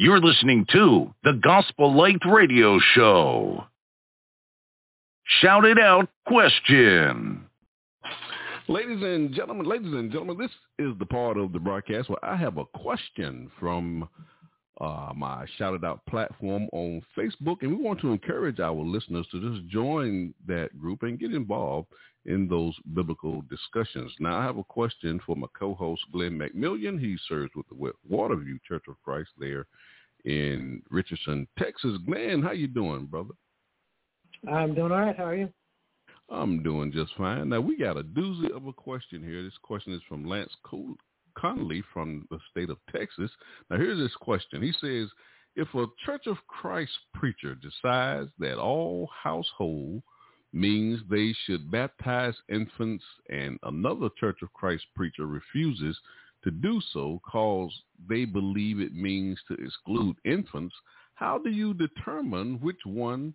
You're listening to the Gospel Light Radio Show. Shout it out question. Ladies and gentlemen, ladies and gentlemen, this is the part of the broadcast where I have a question from uh, my shouted out platform on Facebook, and we want to encourage our listeners to just join that group and get involved in those biblical discussions. Now, I have a question for my co-host Glenn McMillion. He serves with the Waterview Church of Christ there in Richardson, Texas. Glenn, how you doing, brother? I'm doing all right. How are you? I'm doing just fine. Now we got a doozy of a question here. This question is from Lance Connolly from the state of Texas. Now here's this question. He says, if a Church of Christ preacher decides that all household means they should baptize infants and another Church of Christ preacher refuses to do so cause they believe it means to exclude infants, how do you determine which one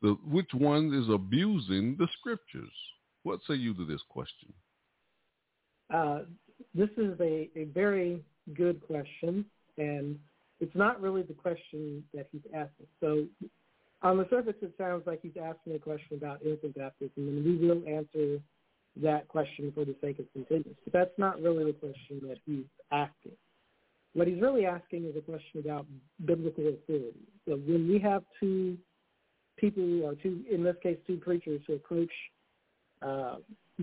the which one is abusing the scriptures? What say you to this question? Uh, this is a, a very good question, and it's not really the question that he's asking. So on the surface, it sounds like he's asking a question about infant baptism, and we will answer that question for the sake of completeness. But that's not really the question that he's asking. What he's really asking is a question about biblical authority. So when we have two people, or two, in this case, two preachers who approach uh,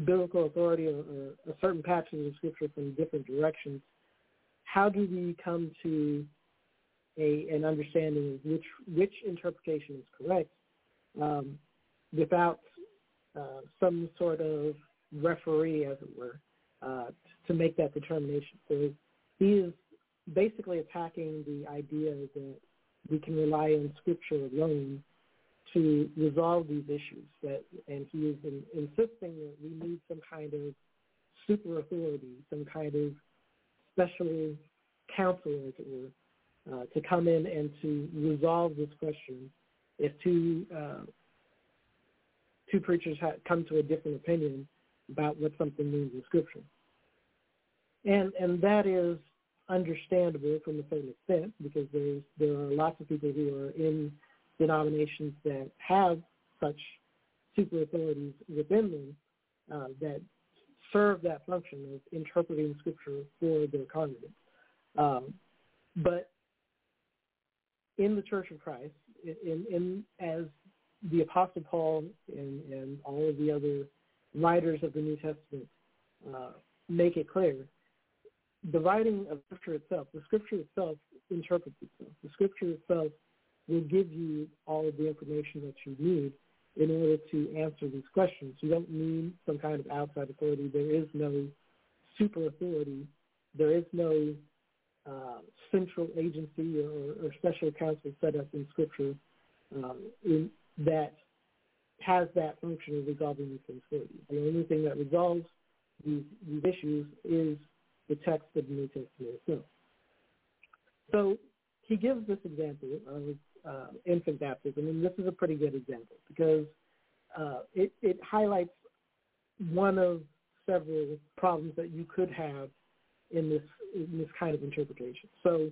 biblical authority or, or a certain passage of scripture from different directions, how do we come to a, an understanding of which which interpretation is correct um, without uh, some sort of referee, as it were, uh, to make that determination. So he is basically attacking the idea that we can rely on Scripture alone to resolve these issues. That and he is in, insisting that we need some kind of super authority, some kind of special counsel, as it were, uh, to come in and to resolve this question. If two uh, two preachers ha- come to a different opinion about what something means in Scripture, and and that is understandable from a certain extent because there's there are lots of people who are in denominations that have such super authorities within them uh, that serve that function of interpreting scripture for their congregants. Um, but in the Church of Christ, in, in as the Apostle Paul and, and all of the other writers of the New Testament uh, make it clear, the writing of Scripture itself, the Scripture itself interprets itself. The Scripture itself will give you all of the information that you need in order to answer these questions. You don't need some kind of outside authority. There is no super authority there is no uh, central agency or, or special counsel set up in Scripture um, in, that has that function of resolving these things. The only thing that resolves these, these issues is the text of the New Testament itself. So he gives this example of uh, infant baptism, and this is a pretty good example because uh, it, it highlights one of several problems that you could have in this in this kind of interpretation. So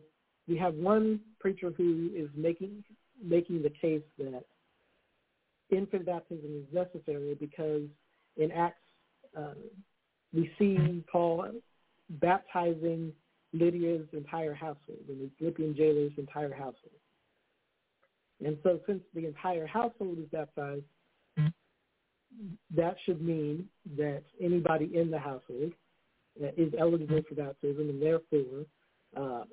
we have one preacher who is making making the case that infant baptism is necessary because in Acts uh, we see Paul baptizing Lydia's entire household and the Philippian jailer's entire household. And so since the entire household is baptized, that should mean that anybody in the household is eligible for baptism, and therefore uh,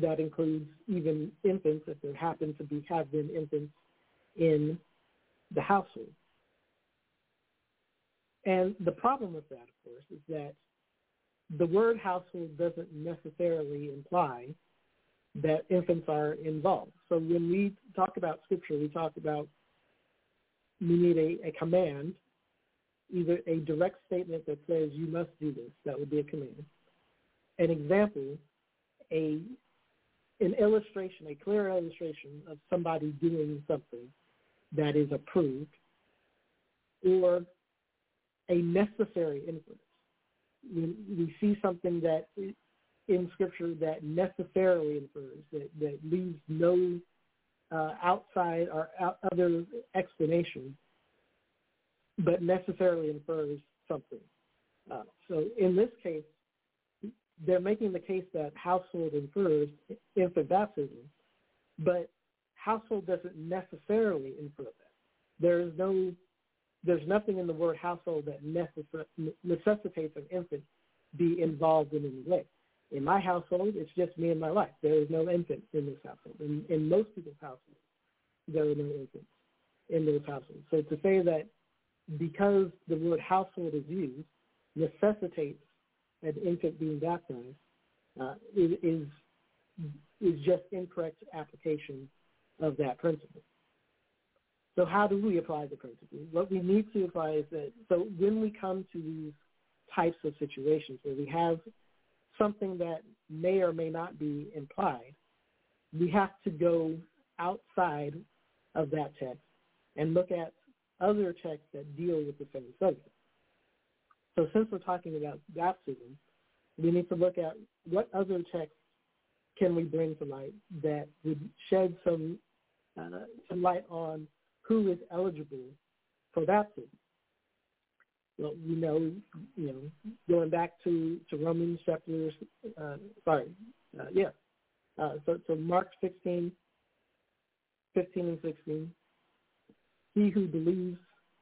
that includes even infants if there happen to be have been infants in the household. And the problem with that, of course, is that the word household doesn't necessarily imply that infants are involved. So when we talk about scripture, we talk about we need a, a command, either a direct statement that says you must do this, that would be a command. An example, a an illustration, a clear illustration of somebody doing something that is approved, or a necessary inference. We, we see something that in Scripture that necessarily infers, that, that leaves no uh, outside or out, other explanation, but necessarily infers something. Uh, so in this case, they're making the case that household infers infant baptism, but household doesn't necessarily infer that. There is no, there's nothing in the word household that necess- necessitates an infant be involved in any way. In my household, it's just me and my wife. There is no infant in this household. In, in most people's households, there are no infants in those households. So to say that because the word household is used necessitates an infant being baptized uh, is is just incorrect application of that principle. So how do we apply the principle? What we need to apply is that so when we come to these types of situations where we have something that may or may not be implied, we have to go outside of that text and look at other texts that deal with the same subject. So since we're talking about baptism, we need to look at what other texts can we bring to light that would shed some, uh, some light on who is eligible for baptism. Well, we know, you know, going back to, to Romans chapter, uh, sorry, uh, yeah. Uh, so, so Mark 16, 15 and 16, he who believes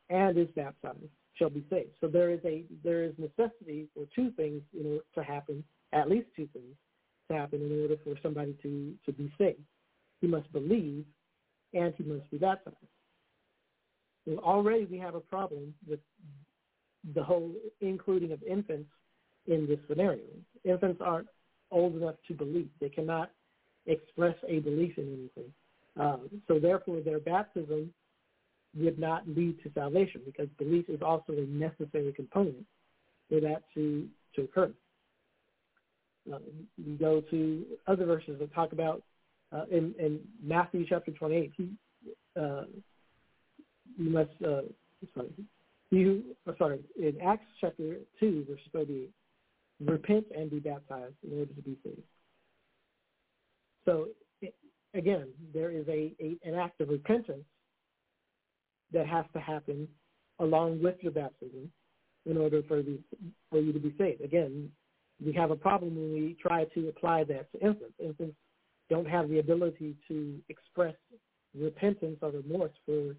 and is baptized shall be saved. So there is a there is necessity for two things in order to happen, at least two things to happen in order for somebody to, to be saved. He must believe and he must be baptized. So already we have a problem with the whole including of infants in this scenario. Infants aren't old enough to believe. They cannot express a belief in anything. Um, so therefore their baptism would not lead to salvation because belief is also a necessary component for that to, to occur. Uh, we go to other verses that talk about uh, in, in Matthew chapter 28, he, uh, you must, uh, sorry, you, oh, sorry, in Acts chapter 2, verse 38, repent and be baptized in order to be saved. So again, there is a, a an act of repentance that has to happen along with your baptism in order for, the, for you to be saved. Again, we have a problem when we try to apply that to infants. Infants don't have the ability to express repentance or remorse for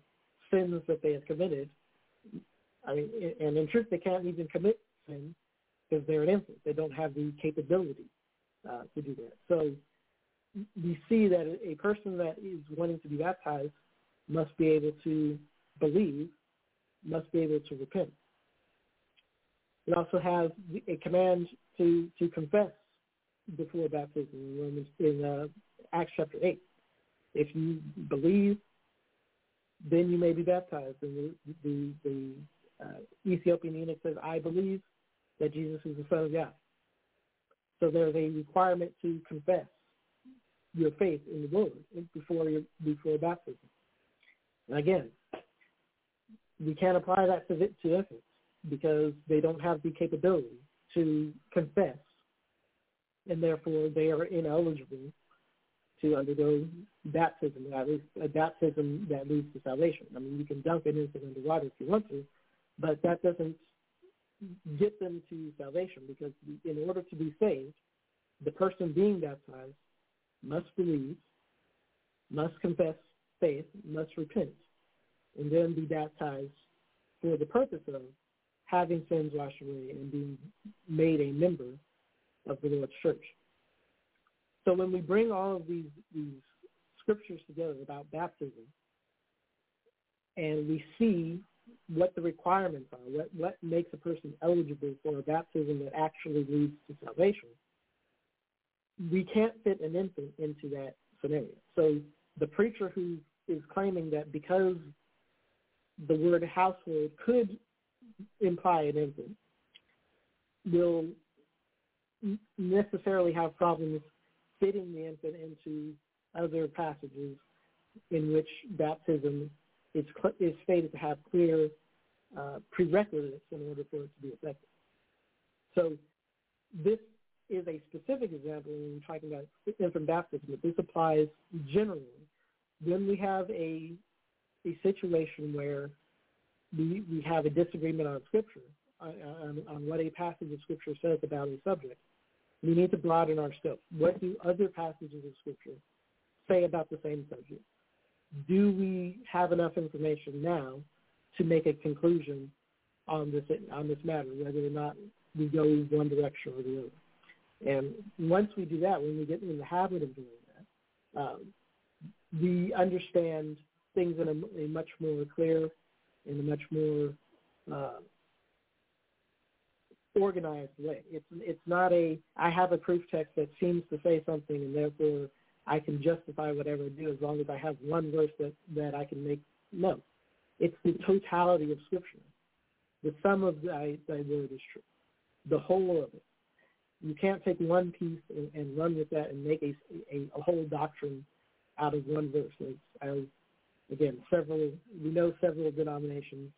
sins that they have committed. I mean, and in truth, they can't even commit sin because they're an infant. They don't have the capability uh, to do that. So we see that a person that is wanting to be baptized must be able to believe must be able to repent. It also has a command to, to confess before baptism in Romans in uh, Acts chapter eight. If you believe, then you may be baptized. And the the, the uh, Ethiopian eunuch says, "I believe that Jesus is the Son of God." So there's a requirement to confess your faith in the Lord before your, before baptism. And again, we can't apply that to, to infants because they don't have the capability to confess, and therefore they are ineligible to undergo baptism, at least a baptism that leads to salvation. I mean, you can dunk an infant under water if you want to, but that doesn't get them to salvation because in order to be saved, the person being baptized must believe, must confess faith, must repent, and then be baptized for the purpose of having sins washed away and being made a member of the Lord's church. So when we bring all of these, these scriptures together about baptism, and we see what the requirements are, what, what makes a person eligible for a baptism that actually leads to salvation, we can't fit an infant into that scenario. So the preacher who is claiming that because the word household could imply an infant will necessarily have problems fitting the infant into other passages in which baptism is, is stated to have clear uh, prerequisites in order for it to be effective. So this is a specific example when we're talking about infant baptism, but this applies generally. When we have a a situation where we we have a disagreement on scripture, on, on what a passage of scripture says about a subject, we need to broaden our scope. What do other passages of scripture say about the same subject? Do we have enough information now to make a conclusion on this on this matter, whether or not we go one direction or the other? And once we do that, when we get in the habit of doing that, um, we understand things in a, a, much more clear and a much more uh, organized way. It's it's not a I have a proof text that seems to say something and therefore I can justify whatever I do as long as I have one verse that, that I can make no. It's the totality of Scripture. The sum of thy, thy word is true. The whole of it you can't take one piece and, and run with that and make a, a, a whole doctrine out of one verse. As, as again, several we know several denominations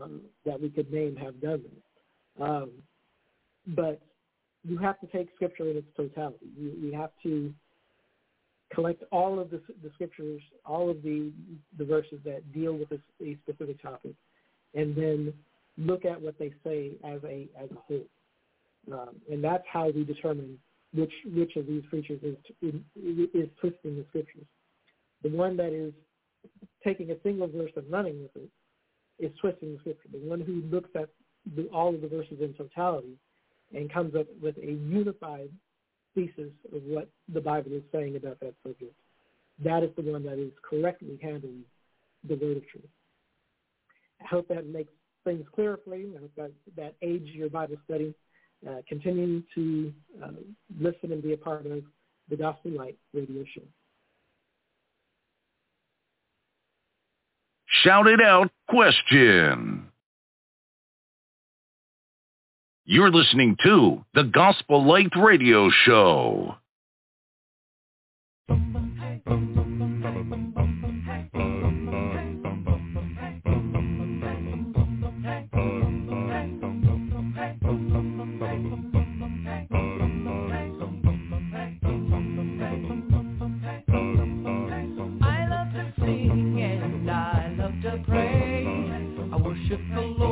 um, that we could name have done that. Um, but you have to take Scripture in its totality. You, you have to collect all of the, the scriptures, all of the the verses that deal with a, a specific topic, and then look at what they say as a as a whole. Um, and that's how we determine which which of these preachers is, is, is twisting the scriptures. The one that is taking a single verse and running with it is twisting the scripture. The one who looks at the, all of the verses in totality and comes up with a unified thesis of what the Bible is saying about that subject, that is the one that is correctly handling the word of truth. I hope that makes things clearer for you. I hope that, that aids your Bible study uh, continuing to uh, listen and be a part of the Gospel Light radio show. Shout it out question. You're listening to the Gospel Light Radio Show. I love to pray. I worship the Lord.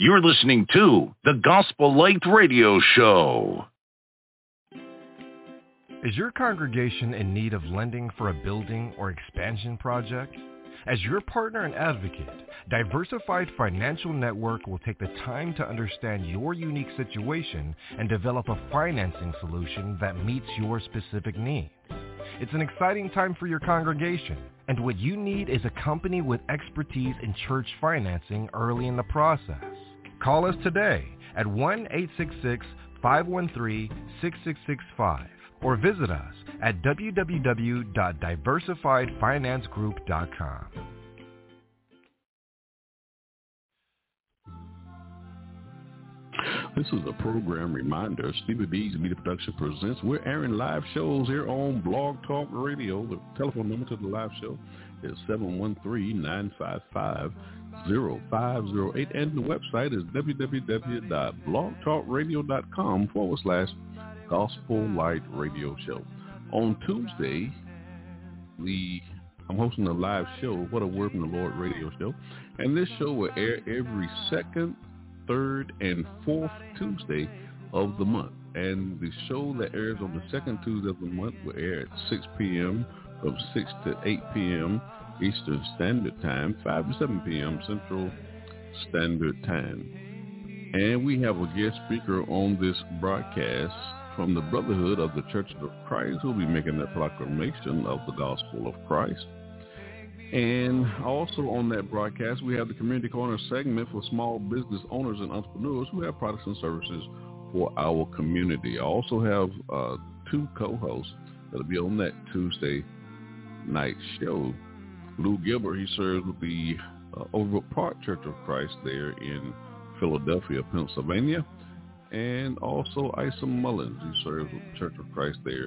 You're listening to the Gospel Light Radio Show. Is your congregation in need of lending for a building or expansion project? As your partner and advocate, Diversified Financial Network will take the time to understand your unique situation and develop a financing solution that meets your specific needs. It's an exciting time for your congregation, and what you need is a company with expertise in church financing early in the process. Call us today at 1-866-513-6665 or visit us at www.diversifiedfinancegroup.com. This is a program reminder. Stevie B's Media Production presents. We're airing live shows here on Blog Talk Radio. The telephone number to the live show is 713-955-0508 and the website is www.blogtalkradio.com forward slash Gospel Light Radio Show. On Tuesday, we I'm hosting a live show, What a Word from the Lord radio show. And this show will air every second, third, and fourth Tuesday of the month. And the show that airs on the second Tuesday of the month will air at 6 p.m. from 6 to 8 p.m. Eastern Standard Time, 5 to 7 p.m. Central Standard Time. And we have a guest speaker on this broadcast from the Brotherhood of the Church of Christ who will be making that proclamation of the gospel of Christ. And also on that broadcast, we have the Community Corner segment for small business owners and entrepreneurs who have products and services for our community. I also have uh, two co-hosts that'll be on that Tuesday night show. Lou Gilbert, he serves with the uh, Overbrook Park Church of Christ there in Philadelphia, Pennsylvania. And also Isa Mullins, he serves with the Church of Christ there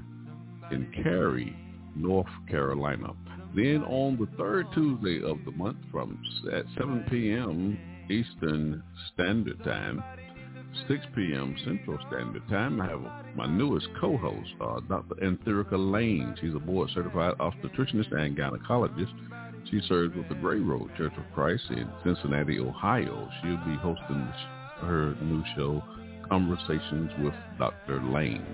in Cary, North Carolina. Then on the third Tuesday of the month from at 7 p.m. Eastern Standard Time, 6 p.m. Central Standard Time, I have my newest co-host, uh, Dr. Antherica Lane. She's a board-certified obstetricianist and gynecologist. She serves with the Gray Road Church of Christ in Cincinnati, Ohio. She'll be hosting her new show, Conversations with Dr. Lane.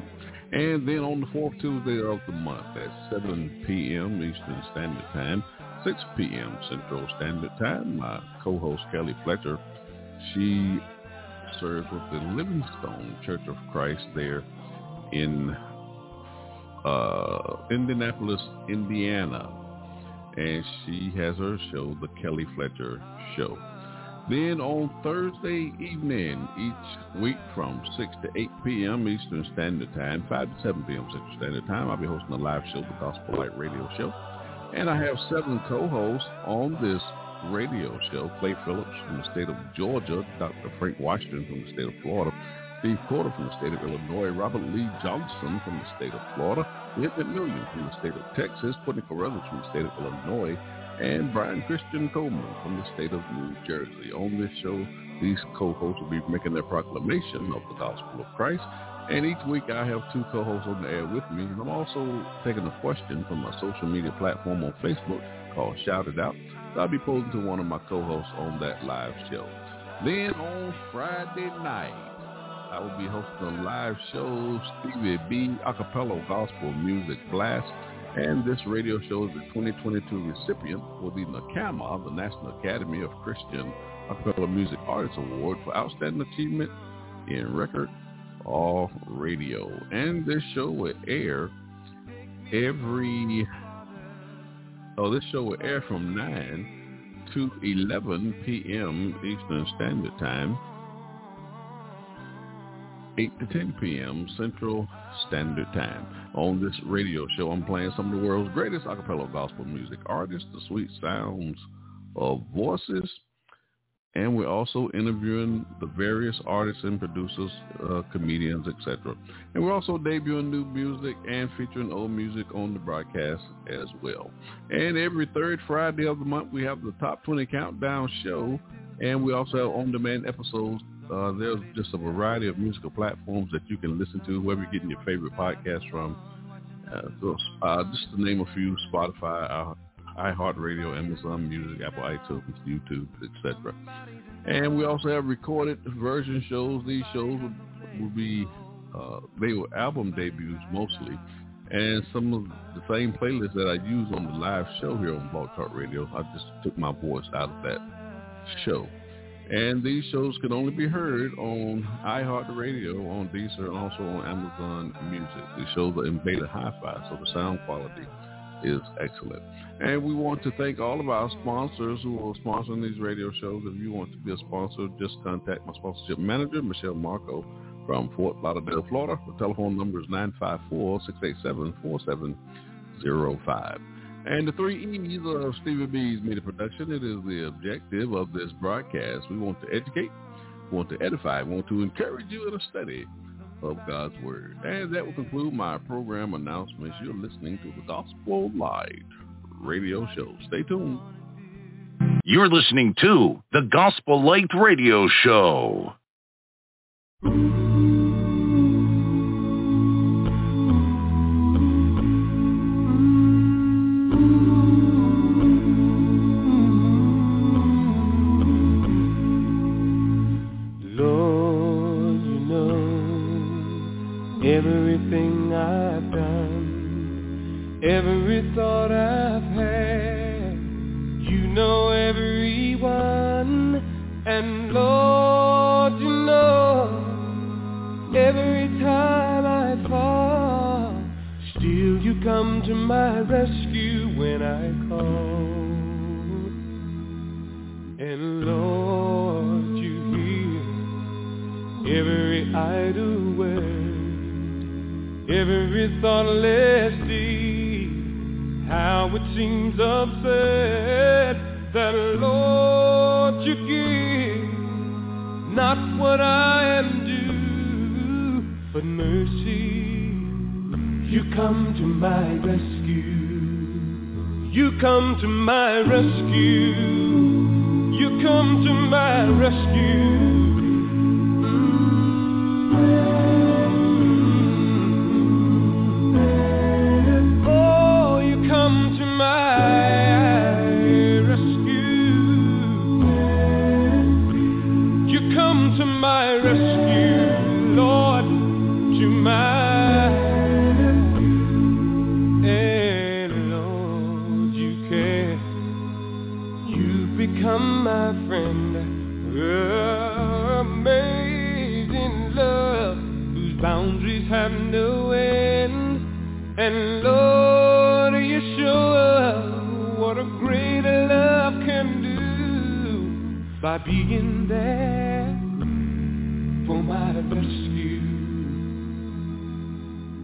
And then on the fourth Tuesday of the month at 7 p.m. Eastern Standard Time, 6 p.m. Central Standard Time, my co-host Kelly Fletcher, she serves with the Livingstone Church of Christ there in uh, Indianapolis, Indiana. And she has her show, The Kelly Fletcher Show. Then on Thursday evening, each week from 6 to 8 p.m. Eastern Standard Time, 5 to 7 p.m. Central Standard Time, I'll be hosting a live show, the Gospel Light Radio Show. And I have seven co-hosts on this radio show. Clay Phillips from the state of Georgia, Dr. Frank Washington from the state of Florida, Steve Porter from the state of Illinois, Robert Lee Johnson from the state of Florida, Ed McMillion from the state of Texas, Courtney Carruthers from the state of Illinois, and Brian Christian Coleman from the state of New Jersey. On this show, these co-hosts will be making their proclamation of the gospel of Christ. And each week I have two co-hosts on the air with me. And I'm also taking a question from my social media platform on Facebook called Shout It Out. So I'll be posing to one of my co-hosts on that live show. Then on Friday night, I will be hosting a live show, Stevie B Acapella Gospel Music Blast. And this radio show is the 2022 recipient for the NACAMA, the National Academy of Christian Acapella Music Artists Award for Outstanding Achievement in Record or Radio. And this show will air every, oh, this show will air from 9 to 11 p.m. Eastern Standard Time 8 to 10 p.m. Central Standard Time. On this radio show, I'm playing some of the world's greatest acapella gospel music artists, the sweet sounds of voices, and we're also interviewing the various artists and producers, uh, comedians, etc. And we're also debuting new music and featuring old music on the broadcast as well. And every third Friday of the month, we have the Top 20 Countdown show, and we also have on-demand episodes uh, there's just a variety of musical platforms that you can listen to, wherever you're getting your favorite podcast from. Uh, so, uh, just to name a few, Spotify, uh, iHeartRadio, Amazon Music, Apple iTunes, YouTube, etc. And we also have recorded version shows. These shows will, will be, uh, they were album debuts mostly. And some of the same playlists that I use on the live show here on Blog Talk Radio, I just took my voice out of that show. And these shows can only be heard on iHeartRadio, on Deezer, and also on Amazon Music. These shows are in beta hi-fi, so the sound quality is excellent. And we want to thank all of our sponsors who are sponsoring these radio shows. If you want to be a sponsor, just contact my sponsorship manager, Michelle Marco, from Fort Lauderdale, Florida. The telephone number is 954-687-4705. And the three E's of Stevie B's media production, it is the objective of this broadcast. We want to educate, we want to edify, we want to encourage you in a study of God's Word. And that will conclude my program announcements. You're listening to the Gospel Light radio show. Stay tuned. You're listening to the Gospel Light Radio Show. Absurd that, Lord, you give not what I am due, but mercy. You come to my rescue. You come to my rescue. You come to my rescue. Oh, by being there for my rescue.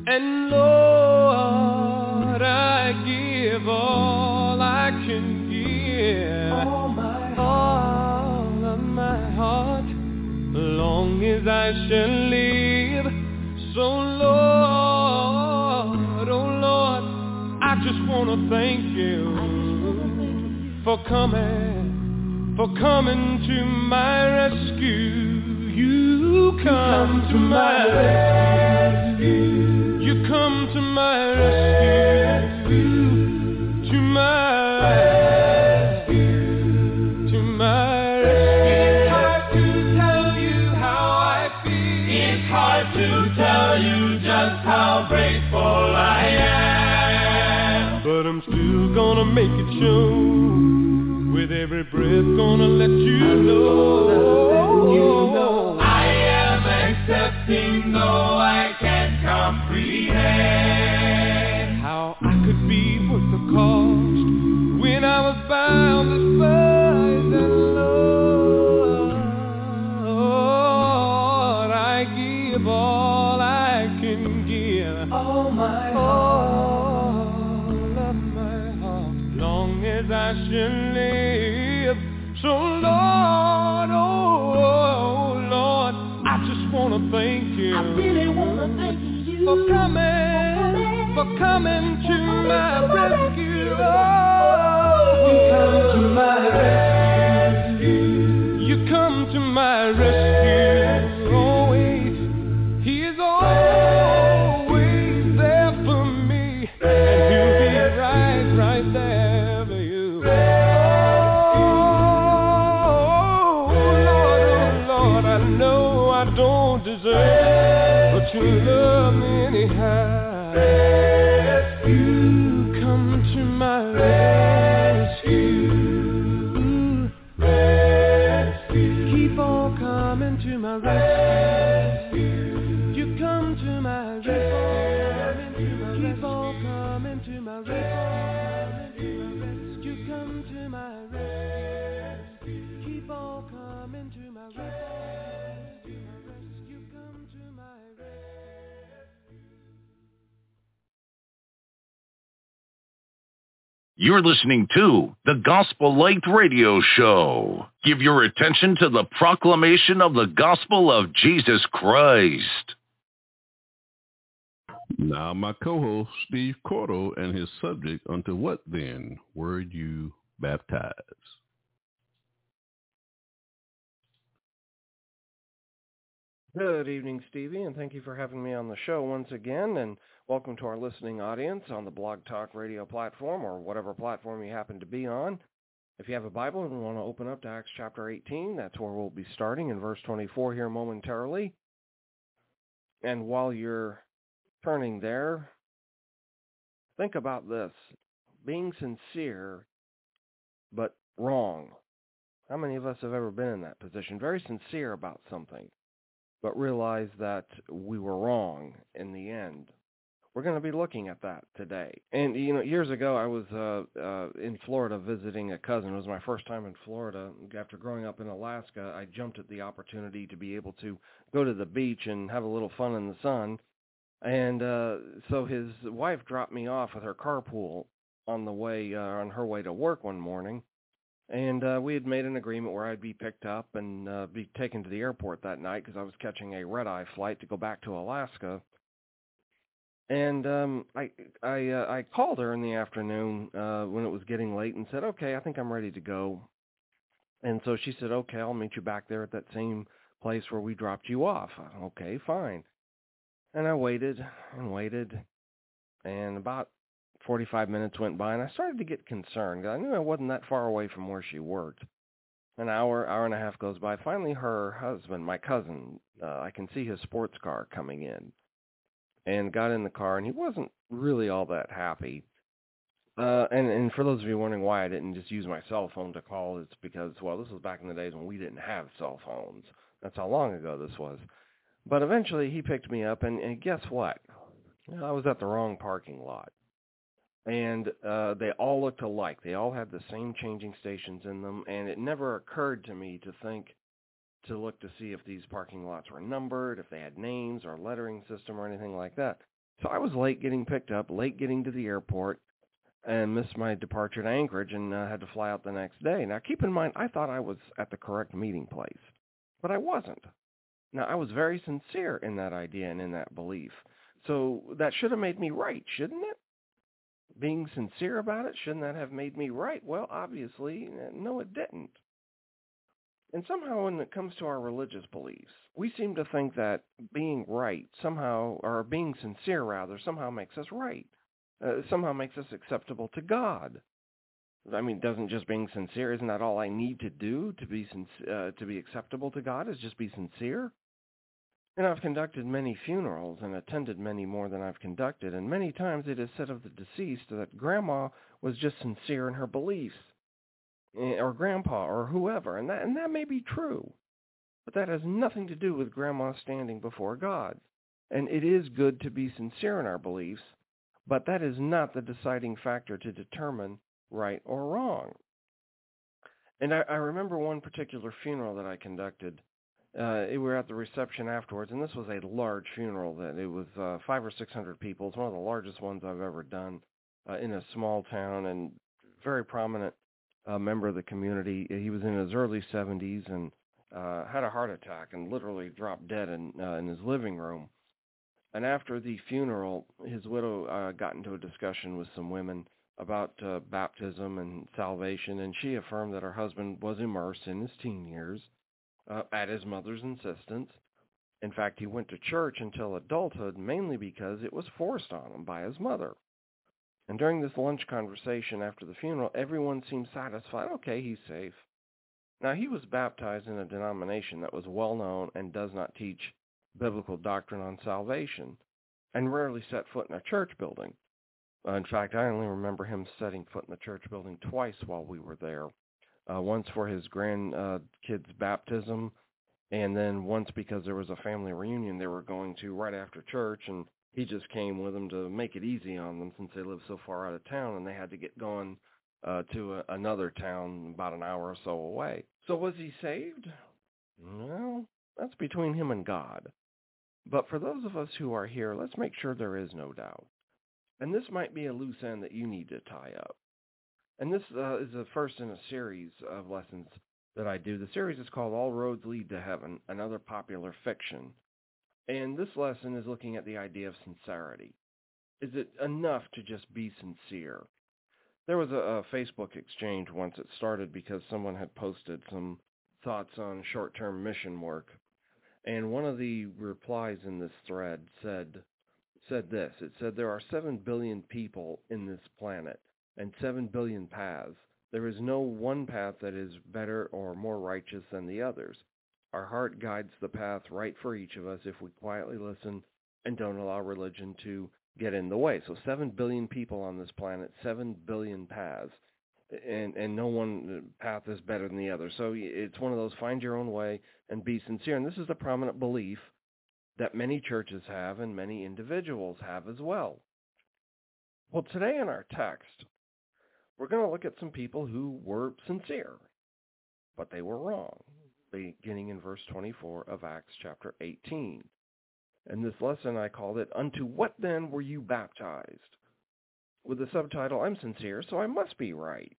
And Lord, I give all I can give, all, my all of my heart, long as I shall live. So Lord, oh Lord, I just want to thank you for coming, coming to my rescue. You come to my rescue. Breath, gonna let you know. Coming, for coming to my rescue. Oh, You come to my rescue. You're listening to the Gospel Light Radio Show. Give your attention to the proclamation of the gospel of Jesus Christ. Now my co-host Steve Cordle and his subject, unto what then were you baptized? Good evening, Stevie, and thank you for having me on the show once again. And welcome to our listening audience on the Blog Talk Radio platform or whatever platform you happen to be on. If you have a Bible and want to open up to Acts chapter 18, that's where we'll be starting in verse 24 here momentarily. And while you're turning there, think about this being sincere, but wrong. How many of us have ever been in that position? Very sincere about something but realize that we were wrong in the end. We're going to be looking at that today. And you know, years ago, I was uh, uh, in Florida visiting a cousin. It was my first time in Florida. After growing up in Alaska, I jumped at the opportunity to be able to go to the beach and have a little fun in the sun. And uh, so his wife dropped me off with her carpool on the way uh, on her way to work one morning and uh, we had made an agreement where I'd be picked up and uh, be taken to the airport that night because I was catching a red eye flight to go back to Alaska. And um, I I uh, I called her in the afternoon uh, when it was getting late and said, "Okay, I think I'm ready to go." And so she said, "Okay, I'll meet you back there at that same place where we dropped you off." Okay, fine. And I waited and waited, and about 45 minutes went by, and I started to get concerned. I knew I wasn't that far away from where she worked. An hour, hour and a half goes by. Finally, her husband, my cousin, uh, I can see his sports car coming in, and got in the car, and he wasn't really all that happy. Uh, and and for those of you wondering why I didn't just use my cell phone to call, it's because well, this was back in the days when we didn't have cell phones. That's how long ago this was. But eventually, he picked me up, and, and guess what? I was at the wrong parking lot and uh, they all looked alike. They all had the same changing stations in them, and it never occurred to me to think to look to see if these parking lots were numbered, if they had names or lettering system or anything like that. So I was late getting picked up, late getting to the airport, and missed my departure to Anchorage and uh, had to fly out the next day. Now keep in mind, I thought I was at the correct meeting place, but I wasn't. Now I was very sincere in that idea and in that belief. So that should have made me right, shouldn't it? being sincere about it, shouldn't that have made me right? Well, obviously, no, it didn't. And somehow when it comes to our religious beliefs, we seem to think that being right somehow, or being sincere rather, somehow makes us right. Uh, somehow makes us acceptable to God. I mean, doesn't just being sincere, isn't that all I need to do to be uh, to be acceptable to God is just be sincere? And I've conducted many funerals and attended many more than I've conducted, and many times it is said of the deceased that grandma was just sincere in her beliefs, or grandpa, or whoever, and that, and that may be true. But that has nothing to do with grandma standing before God. And it is good to be sincere in our beliefs, but that is not the deciding factor to determine right or wrong. And I, I remember one particular funeral that I conducted. Uh, we were at the reception afterwards, and this was a large funeral. That it was uh, five or six hundred people. It's one of the largest ones I've ever done uh, in a small town, and very prominent uh, member of the community. He was in his early seventies and uh, had a heart attack and literally dropped dead in uh, in his living room. And after the funeral, his widow uh, got into a discussion with some women about uh, baptism and salvation, and she affirmed that her husband was immersed in his teen years uh, at his mother's insistence. In fact, he went to church until adulthood mainly because it was forced on him by his mother. And during this lunch conversation after the funeral, everyone seemed satisfied. Okay, he's safe. Now, he was baptized in a denomination that was well known and does not teach biblical doctrine on salvation and rarely set foot in a church building. Uh, in fact, I only remember him setting foot in the church building twice while we were there. Uh, once for his grandkid's uh, baptism, and then once because there was a family reunion they were going to right after church, and he just came with them to make it easy on them since they lived so far out of town and they had to get going uh, to a, another town about an hour or so away. So was he saved? Well, that's between him and God. But for those of us who are here, let's make sure there is no doubt. And this might be a loose end that you need to tie up. And this uh, is the first in a series of lessons that I do. The series is called All Roads Lead to Heaven, another popular fiction. And this lesson is looking at the idea of sincerity. Is it enough to just be sincere? There was a, a Facebook exchange once. It started because someone had posted some thoughts on short-term mission work. And one of the replies in this thread said, said this. It said there are 7 billion people in this planet and 7 billion paths. There is no one path that is better or more righteous than the others. Our heart guides the path right for each of us if we quietly listen and don't allow religion to get in the way. So 7 billion people on this planet, 7 billion paths. And and no one uh, path is better than the other. So it's one of those find your own way and be sincere. And this is a prominent belief that many churches have and many individuals have as well. Well, today in our text, we're going to look at some people who were sincere, but they were wrong, beginning in verse 24 of Acts chapter 18. In this lesson I called it, Unto What Then Were You Baptized? With the subtitle, I'm sincere, so I must be right.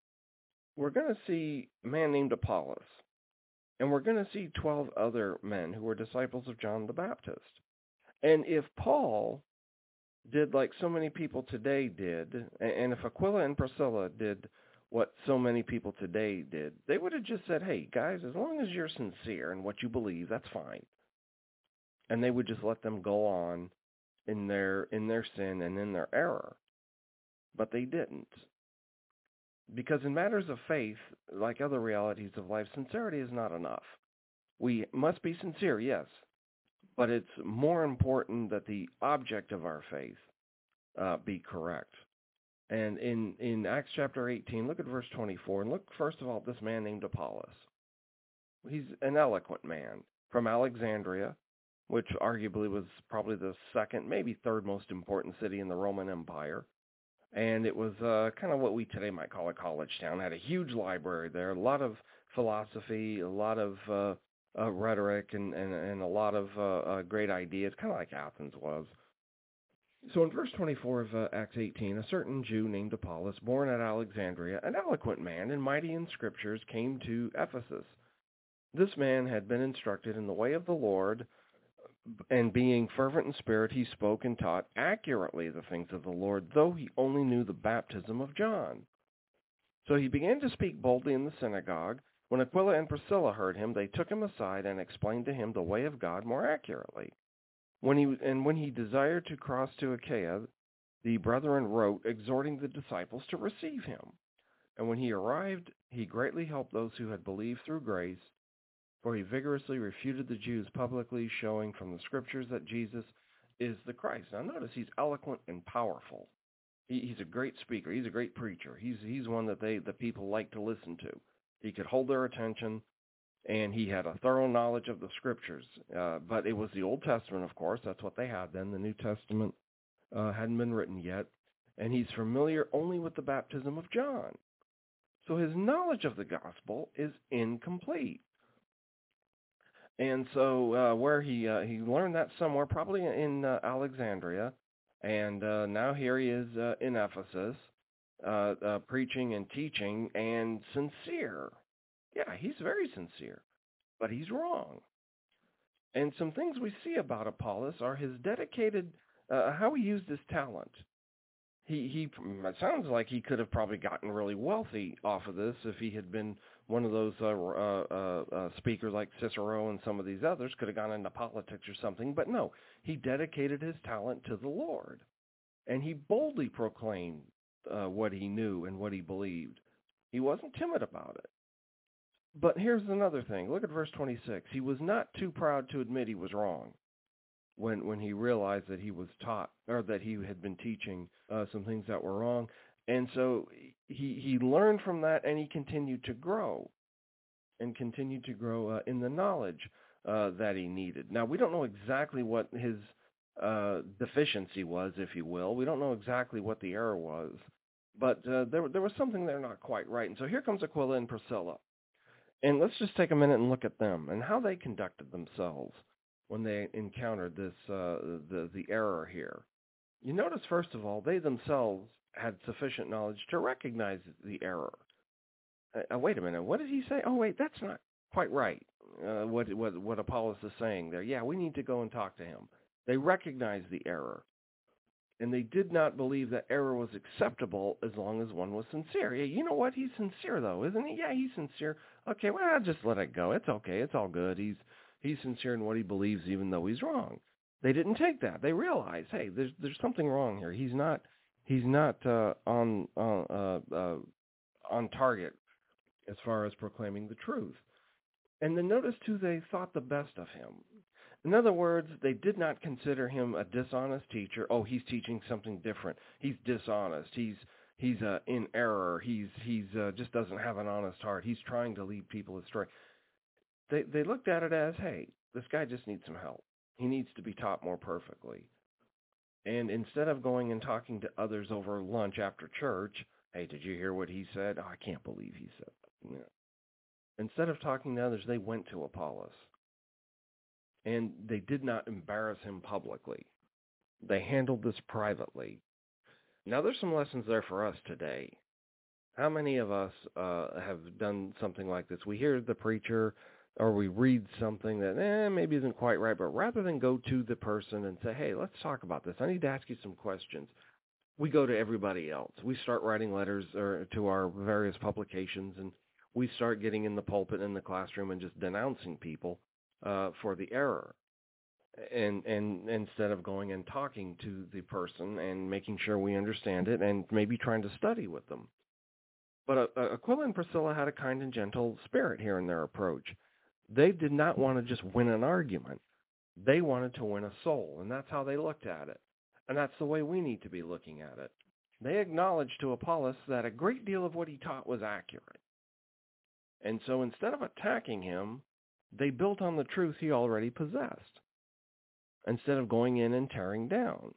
We're going to see a man named Apollos, and we're going to see 12 other men who were disciples of John the Baptist. And if Paul did like so many people today did, and if Aquila and Priscilla did what so many people today did, they would have just said, hey, guys, as long as you're sincere in what you believe, that's fine. And they would just let them go on in their in their sin and in their error. But they didn't. Because in matters of faith, like other realities of life, sincerity is not enough. We must be sincere, yes, but it's more important that the object of our faith uh, be correct. And in, in Acts chapter 18, look at verse 24, and look first of all at this man named Apollos. He's an eloquent man from Alexandria, which arguably was probably the second, maybe third most important city in the Roman Empire and it was uh, kind of what we today might call a college town. It had a huge library there, a lot of philosophy, a lot of uh, uh, rhetoric, and, and, and a lot of uh, uh, great ideas, kind of like Athens was. So in verse 24 of uh, Acts 18, a certain Jew named Apollos, born at Alexandria, an eloquent man and mighty in scriptures, came to Ephesus. This man had been instructed in the way of the Lord, and being fervent in spirit, he spoke and taught accurately the things of the Lord, though he only knew the baptism of John. So he began to speak boldly in the synagogue. When Aquila and Priscilla heard him, they took him aside and explained to him the way of God more accurately. When he, and when he desired to cross to Achaia, the brethren wrote, exhorting the disciples to receive him. And when he arrived, he greatly helped those who had believed through grace, for he vigorously refuted the Jews publicly, showing from the scriptures that Jesus is the Christ. Now notice he's eloquent and powerful. He, he's a great speaker. He's a great preacher. He's he's one that they the people like to listen to. He could hold their attention, and he had a thorough knowledge of the scriptures. Uh, but it was the Old Testament, of course. That's what they had then. The New Testament uh, hadn't been written yet, and he's familiar only with the baptism of John. So his knowledge of the gospel is incomplete. And so uh, where he uh, he learned that somewhere, probably in uh, Alexandria, and uh, now here he is uh, in Ephesus, uh, preaching and teaching and sincere. Yeah, he's very sincere, but he's wrong. And some things we see about Apollos are his dedicated, uh, how he used his talent. He he it sounds like he could have probably gotten really wealthy off of this if he had been one of those uh, uh, uh, uh, speakers like Cicero and some of these others could have gone into politics or something. But no, he dedicated his talent to the Lord, and he boldly proclaimed uh, what he knew and what he believed. He wasn't timid about it. But here's another thing. Look at verse 26. He was not too proud to admit he was wrong when when he realized that he was taught or that he had been teaching uh, some things that were wrong. And so he he learned from that and he continued to grow and continued to grow uh, in the knowledge uh, that he needed. Now we don't know exactly what his uh, deficiency was, if you will. We don't know exactly what the error was, but uh, there there was something there not quite right. And so here comes Aquila and Priscilla. And let's just take a minute and look at them and how they conducted themselves when they encountered this uh, the the error here. You notice first of all they themselves had sufficient knowledge to recognize the error. Uh, uh, wait a minute, what did he say? Oh wait, that's not quite right. Uh, what what what Apollos is saying there? Yeah, we need to go and talk to him. They recognized the error, and they did not believe that error was acceptable as long as one was sincere. Yeah, you know what? He's sincere though, isn't he? Yeah, he's sincere. Okay, well, I'll just let it go. It's okay. It's all good. He's he's sincere in what he believes, even though he's wrong. They didn't take that. They realized, hey, there's there's something wrong here. He's not he's not uh, on uh, uh, on target as far as proclaiming the truth. And then notice too, they thought the best of him. In other words, they did not consider him a dishonest teacher. Oh, he's teaching something different. He's dishonest. He's he's uh, in error. He's he's uh, just doesn't have an honest heart. He's trying to lead people astray. They they looked at it as, hey, this guy just needs some help. He needs to be taught more perfectly. And instead of going and talking to others over lunch after church, hey, did you hear what he said? Oh, I can't believe he said that. Instead of talking to others, they went to Apollos. And they did not embarrass him publicly. They handled this privately. Now, there's some lessons there for us today. How many of us uh, have done something like this? We hear the preacher or we read something that eh, maybe isn't quite right, but rather than go to the person and say, hey, let's talk about this. I need to ask you some questions. We go to everybody else. We start writing letters or to our various publications, and we start getting in the pulpit in the classroom and just denouncing people uh, for the error. And and instead of going and talking to the person and making sure we understand it and maybe trying to study with them. But uh, Aquila and Priscilla had a kind and gentle spirit here in their approach they did not want to just win an argument. They wanted to win a soul, and that's how they looked at it. And that's the way we need to be looking at it. They acknowledged to Apollos that a great deal of what he taught was accurate. And so instead of attacking him, they built on the truth he already possessed instead of going in and tearing down.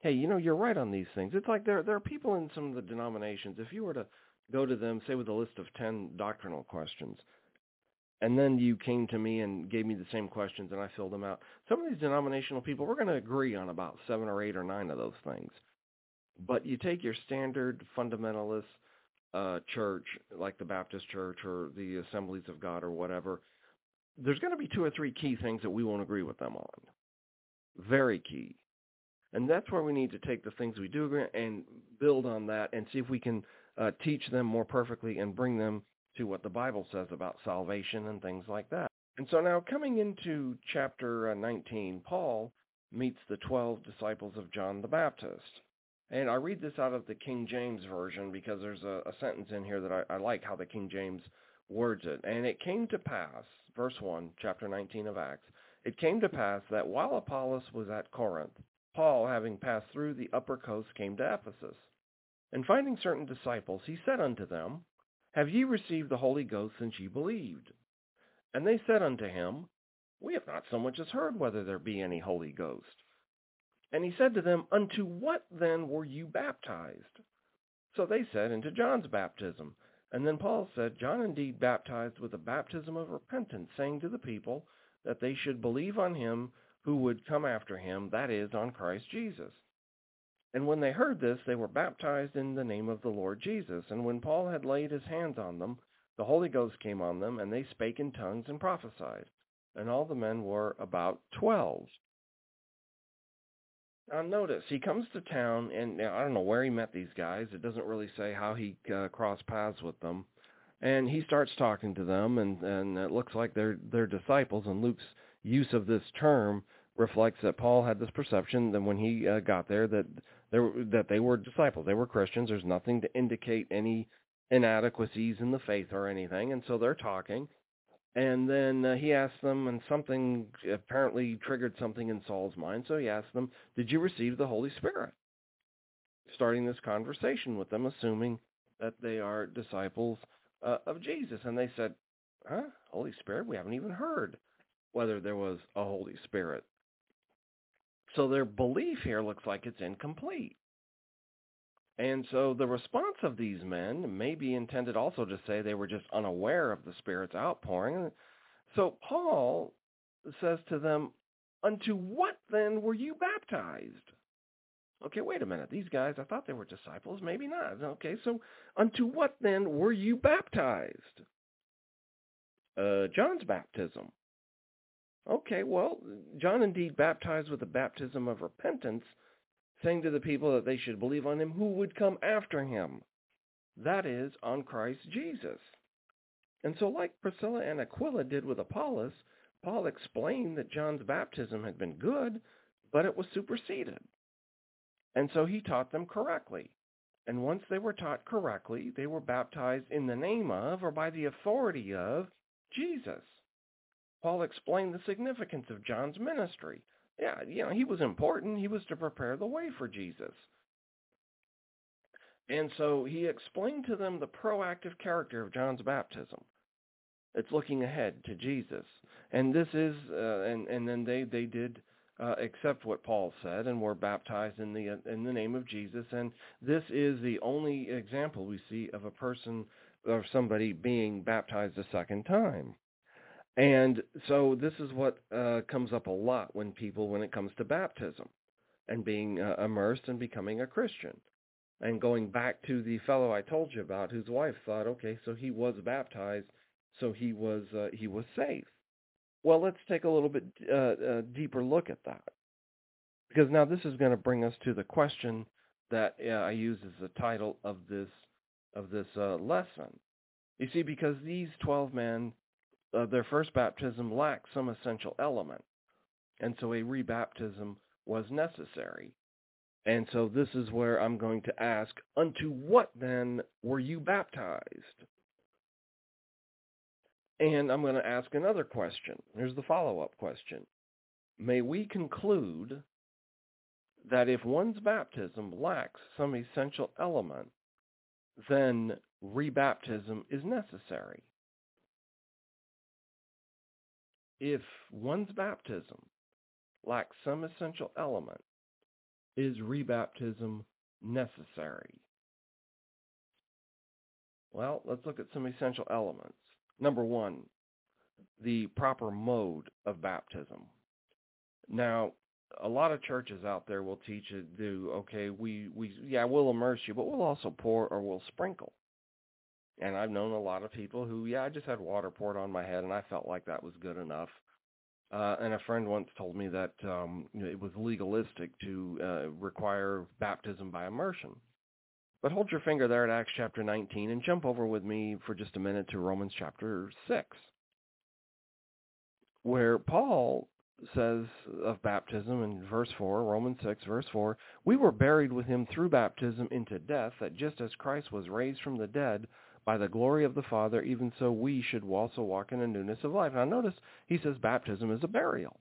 Hey, you know, you're right on these things. It's like there there are people in some of the denominations, if you were to go to them, say with a list of 10 doctrinal questions, and then you came to me and gave me the same questions and I filled them out. Some of these denominational people, we're going to agree on about seven or eight or nine of those things. But you take your standard fundamentalist uh, church, like the Baptist church or the Assemblies of God or whatever, there's going to be two or three key things that we won't agree with them on. Very key. And that's where we need to take the things we do and build on that and see if we can uh, teach them more perfectly and bring them to what the Bible says about salvation and things like that. And so now coming into chapter uh, 19, Paul meets the 12 disciples of John the Baptist. And I read this out of the King James Version because there's a, a sentence in here that I, I like how the King James words it. And it came to pass, verse 1, chapter 19 of Acts, it came to pass that while Apollos was at Corinth, Paul, having passed through the upper coast, came to Ephesus. And finding certain disciples, he said unto them, Have ye received the Holy Ghost since ye believed? And they said unto him, We have not so much as heard whether there be any Holy Ghost. And he said to them, Unto what then were you baptized? So they said, Into John's baptism. And then Paul said, John indeed baptized with a baptism of repentance, saying to the people that they should believe on him who would come after him, that is, on Christ Jesus. And when they heard this, they were baptized in the name of the Lord Jesus. And when Paul had laid his hands on them, the Holy Ghost came on them, and they spake in tongues and prophesied. And all the men were about twelve. Now notice, he comes to town, and I don't know where he met these guys. It doesn't really say how he uh, crossed paths with them. And he starts talking to them, and, and it looks like they're, they're disciples. And Luke's use of this term reflects that Paul had this perception that when he uh, got there that there that they were disciples, they were Christians. There's nothing to indicate any inadequacies in the faith or anything, and so they're talking. And then uh, he asked them, and something apparently triggered something in Saul's mind. So he asked them, "Did you receive the Holy Spirit?" Starting this conversation with them, assuming that they are disciples uh, of Jesus, and they said, "Huh? Holy Spirit? We haven't even heard whether there was a Holy Spirit." So their belief here looks like it's incomplete. And so the response of these men may be intended also to say they were just unaware of the Spirit's outpouring. So Paul says to them, Unto what then were you baptized? Okay, wait a minute. These guys, I thought they were disciples. Maybe not. Okay, so unto what then were you baptized? Uh, John's baptism. Okay, well, John indeed baptized with the baptism of repentance, saying to the people that they should believe on him who would come after him. That is, on Christ Jesus. And so like Priscilla and Aquila did with Apollos, Paul explained that John's baptism had been good, but it was superseded. And so he taught them correctly. And once they were taught correctly, they were baptized in the name of or by the authority of Jesus. Paul explained the significance of John's ministry. Yeah, you know, he was important. He was to prepare the way for Jesus. And so he explained to them the proactive character of John's baptism. It's looking ahead to Jesus. And this is, uh, and, and then they, they did uh, accept what Paul said and were baptized in the, in the name of Jesus. And this is the only example we see of a person or somebody being baptized a second time. And so this is what uh, comes up a lot when people, when it comes to baptism and being uh, immersed and becoming a Christian. And going back to the fellow I told you about, whose wife thought, okay, so he was baptized, so he was uh, he was safe. Well, let's take a little bit uh, uh, deeper look at that, because now this is going to bring us to the question that uh, I use as the title of this of this uh, lesson. You see, because these twelve men uh, their first baptism lacked some essential element. And so a rebaptism was necessary. And so this is where I'm going to ask, unto what then were you baptized? And I'm going to ask another question. Here's the follow-up question. May we conclude that if one's baptism lacks some essential element, then rebaptism is necessary if one's baptism lacks some essential element, is rebaptism necessary? Well, let's look at some essential elements. Number one, the proper mode of baptism. Now, a lot of churches out there will teach it do okay, we we yeah, we'll immerse you, but we'll also pour or we'll sprinkle. And I've known a lot of people who, yeah, I just had water poured on my head and I felt like that was good enough. Uh, and a friend once told me that um, you know, it was legalistic to uh, require baptism by immersion. But hold your finger there at Acts chapter 19 and jump over with me for just a minute to Romans chapter 6, where Paul says of baptism in verse 4, Romans 6, verse 4, we were buried with him through baptism into death, that just as Christ was raised from the dead by the glory of the Father, even so we should also walk in a newness of life. Now notice he says baptism is a burial.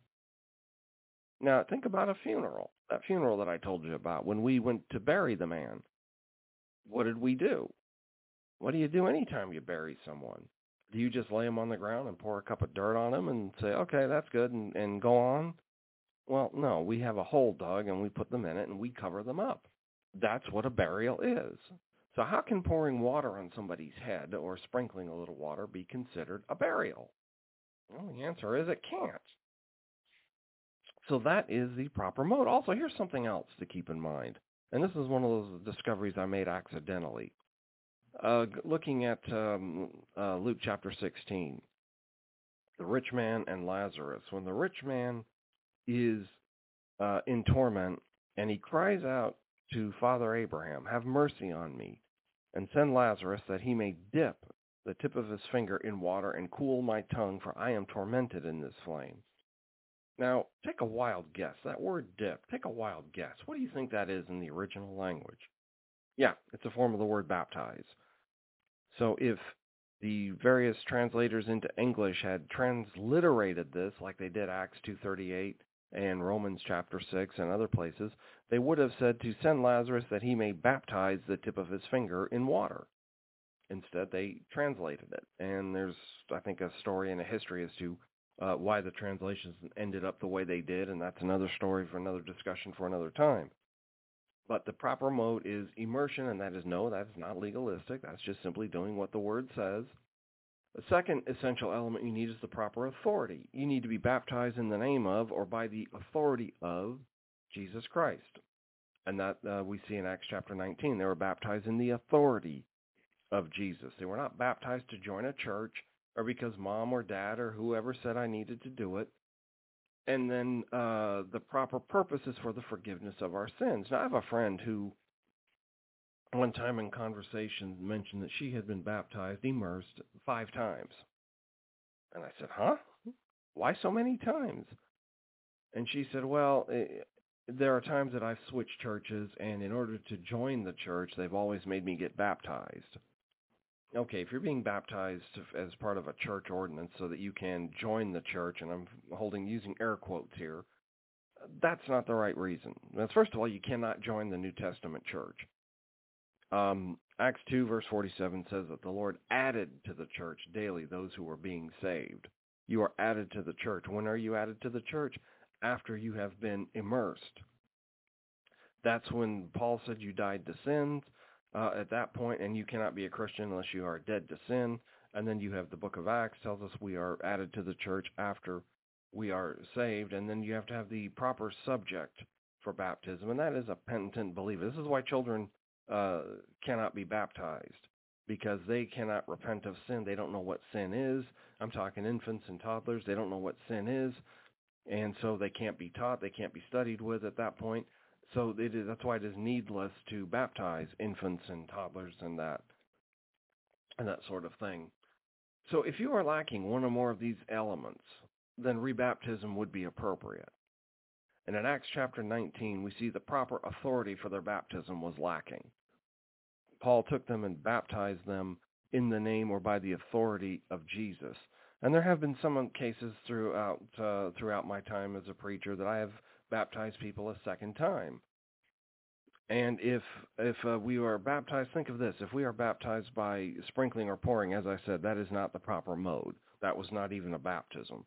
Now think about a funeral, that funeral that I told you about when we went to bury the man. What did we do? What do you do anytime you bury someone? Do you just lay them on the ground and pour a cup of dirt on them and say, okay, that's good, and, and go on? Well, no, we have a hole dug and we put them in it and we cover them up. That's what a burial is. So how can pouring water on somebody's head or sprinkling a little water be considered a burial? Well, the answer is it can't. So that is the proper mode. Also, here's something else to keep in mind. And this is one of those discoveries I made accidentally. Uh, looking at um, uh, Luke chapter 16, the rich man and Lazarus. When the rich man is uh, in torment and he cries out to Father Abraham, Have mercy on me, and send Lazarus that he may dip the tip of his finger in water and cool my tongue, for I am tormented in this flame. Now, take a wild guess. That word dip, take a wild guess. What do you think that is in the original language? Yeah, it's a form of the word baptize. So if the various translators into English had transliterated this like they did Acts 2.38 and Romans chapter 6 and other places, they would have said to send Lazarus that he may baptize the tip of his finger in water. Instead, they translated it. And there's, I think, a story and a history as to uh, why the translations ended up the way they did, and that's another story for another discussion for another time. But the proper mode is immersion, and that is no, that is not legalistic. That's just simply doing what the word says. The second essential element you need is the proper authority. You need to be baptized in the name of or by the authority of Jesus Christ. And that uh, we see in Acts chapter 19. They were baptized in the authority of Jesus. They were not baptized to join a church or because mom or dad or whoever said I needed to do it. And then uh, the proper purpose is for the forgiveness of our sins. Now, I have a friend who one time in conversation mentioned that she had been baptized, immersed five times. And I said, huh? Why so many times? And she said, well, it, eh, there are times that I've switched churches, and in order to join the church, they've always made me get baptized okay, if you're being baptized as part of a church ordinance so that you can join the church, and I'm holding using air quotes here, that's not the right reason. That's first of all, you cannot join the New Testament church. Um, Acts 2 verse 47 says that the Lord added to the church daily those who were being saved. You are added to the church. When are you added to the church? After you have been immersed. That's when Paul said you died to sins uh, at that point, and you cannot be a Christian unless you are dead to sin. And then you have the book of Acts tells us we are added to the church after we are saved. And then you have to have the proper subject for baptism, and that is a penitent believer. This is why children uh, cannot be baptized because they cannot repent of sin. They don't know what sin is. I'm talking infants and toddlers. They don't know what sin is. And so they can't be taught. They can't be studied with at that point. So it is, that's why it is needless to baptize infants and toddlers and that and that sort of thing. So if you are lacking one or more of these elements, then rebaptism would be appropriate. And in Acts chapter 19, we see the proper authority for their baptism was lacking. Paul took them and baptized them in the name or by the authority of Jesus. And there have been some cases throughout uh, throughout my time as a preacher that I have baptize people a second time. And if if uh, we are baptized, think of this: if we are baptized by sprinkling or pouring, as I said, that is not the proper mode. That was not even a baptism.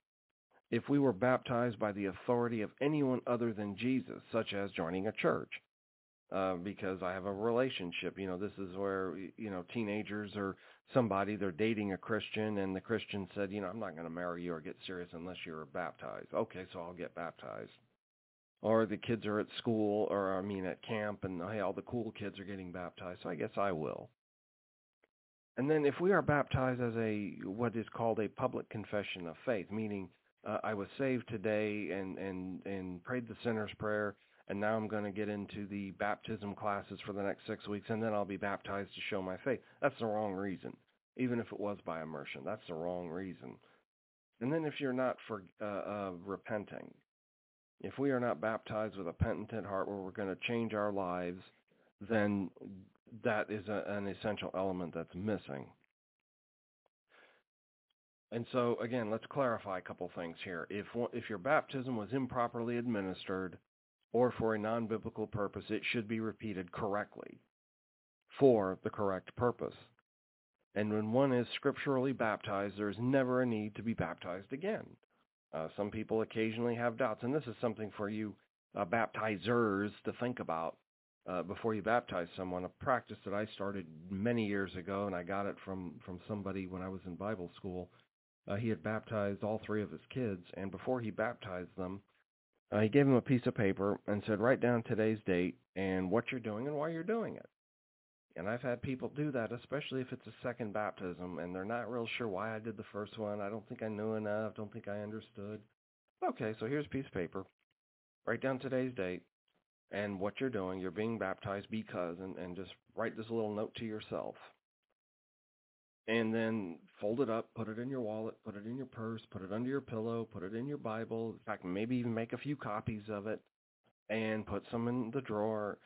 If we were baptized by the authority of anyone other than Jesus, such as joining a church, uh, because I have a relationship. You know, this is where you know teenagers or somebody they're dating a Christian, and the Christian said, you know, I'm not going to marry you or get serious unless you're baptized. Okay, so I'll get baptized or the kids are at school or I mean at camp and hey all the cool kids are getting baptized so I guess I will. And then if we are baptized as a what is called a public confession of faith meaning uh, I was saved today and and and prayed the sinner's prayer and now I'm going to get into the baptism classes for the next 6 weeks and then I'll be baptized to show my faith. That's the wrong reason. Even if it was by immersion, that's the wrong reason. And then if you're not for uh, uh, repenting, if we are not baptized with a penitent heart where we're going to change our lives, then that is a, an essential element that's missing. And so again, let's clarify a couple things here. If if your baptism was improperly administered or for a non-biblical purpose, it should be repeated correctly for the correct purpose. And when one is scripturally baptized, there is never a need to be baptized again. Uh, some people occasionally have doubts, and this is something for you uh, baptizers to think about uh, before you baptize someone. A practice that I started many years ago, and I got it from from somebody when I was in Bible school. Uh, he had baptized all three of his kids, and before he baptized them, uh, he gave them a piece of paper and said, "Write down today's date and what you're doing and why you're doing it." And I've had people do that, especially if it's a second baptism and they're not real sure why I did the first one. I don't think I knew enough. Don't think I understood. Okay, so here's a piece of paper. Write down today's date and what you're doing. You're being baptized because, and, and just write this little note to yourself. And then fold it up, put it in your wallet, put it in your purse, put it under your pillow, put it in your Bible. In fact, maybe even make a few copies of it and put some in the drawer.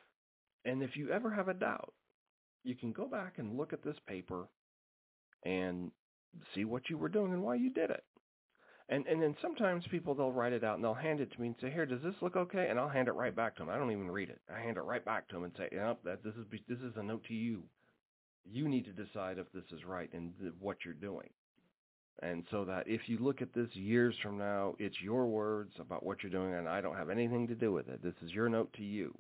And if you ever have a doubt, you can go back and look at this paper and see what you were doing and why you did it. And and then sometimes people they'll write it out and they'll hand it to me and say, "Here, does this look okay?" And I'll hand it right back to them. I don't even read it. I hand it right back to them and say, "Yep, that this is this is a note to you. You need to decide if this is right and th- what you're doing." And so that if you look at this years from now, it's your words about what you're doing, and I don't have anything to do with it. This is your note to you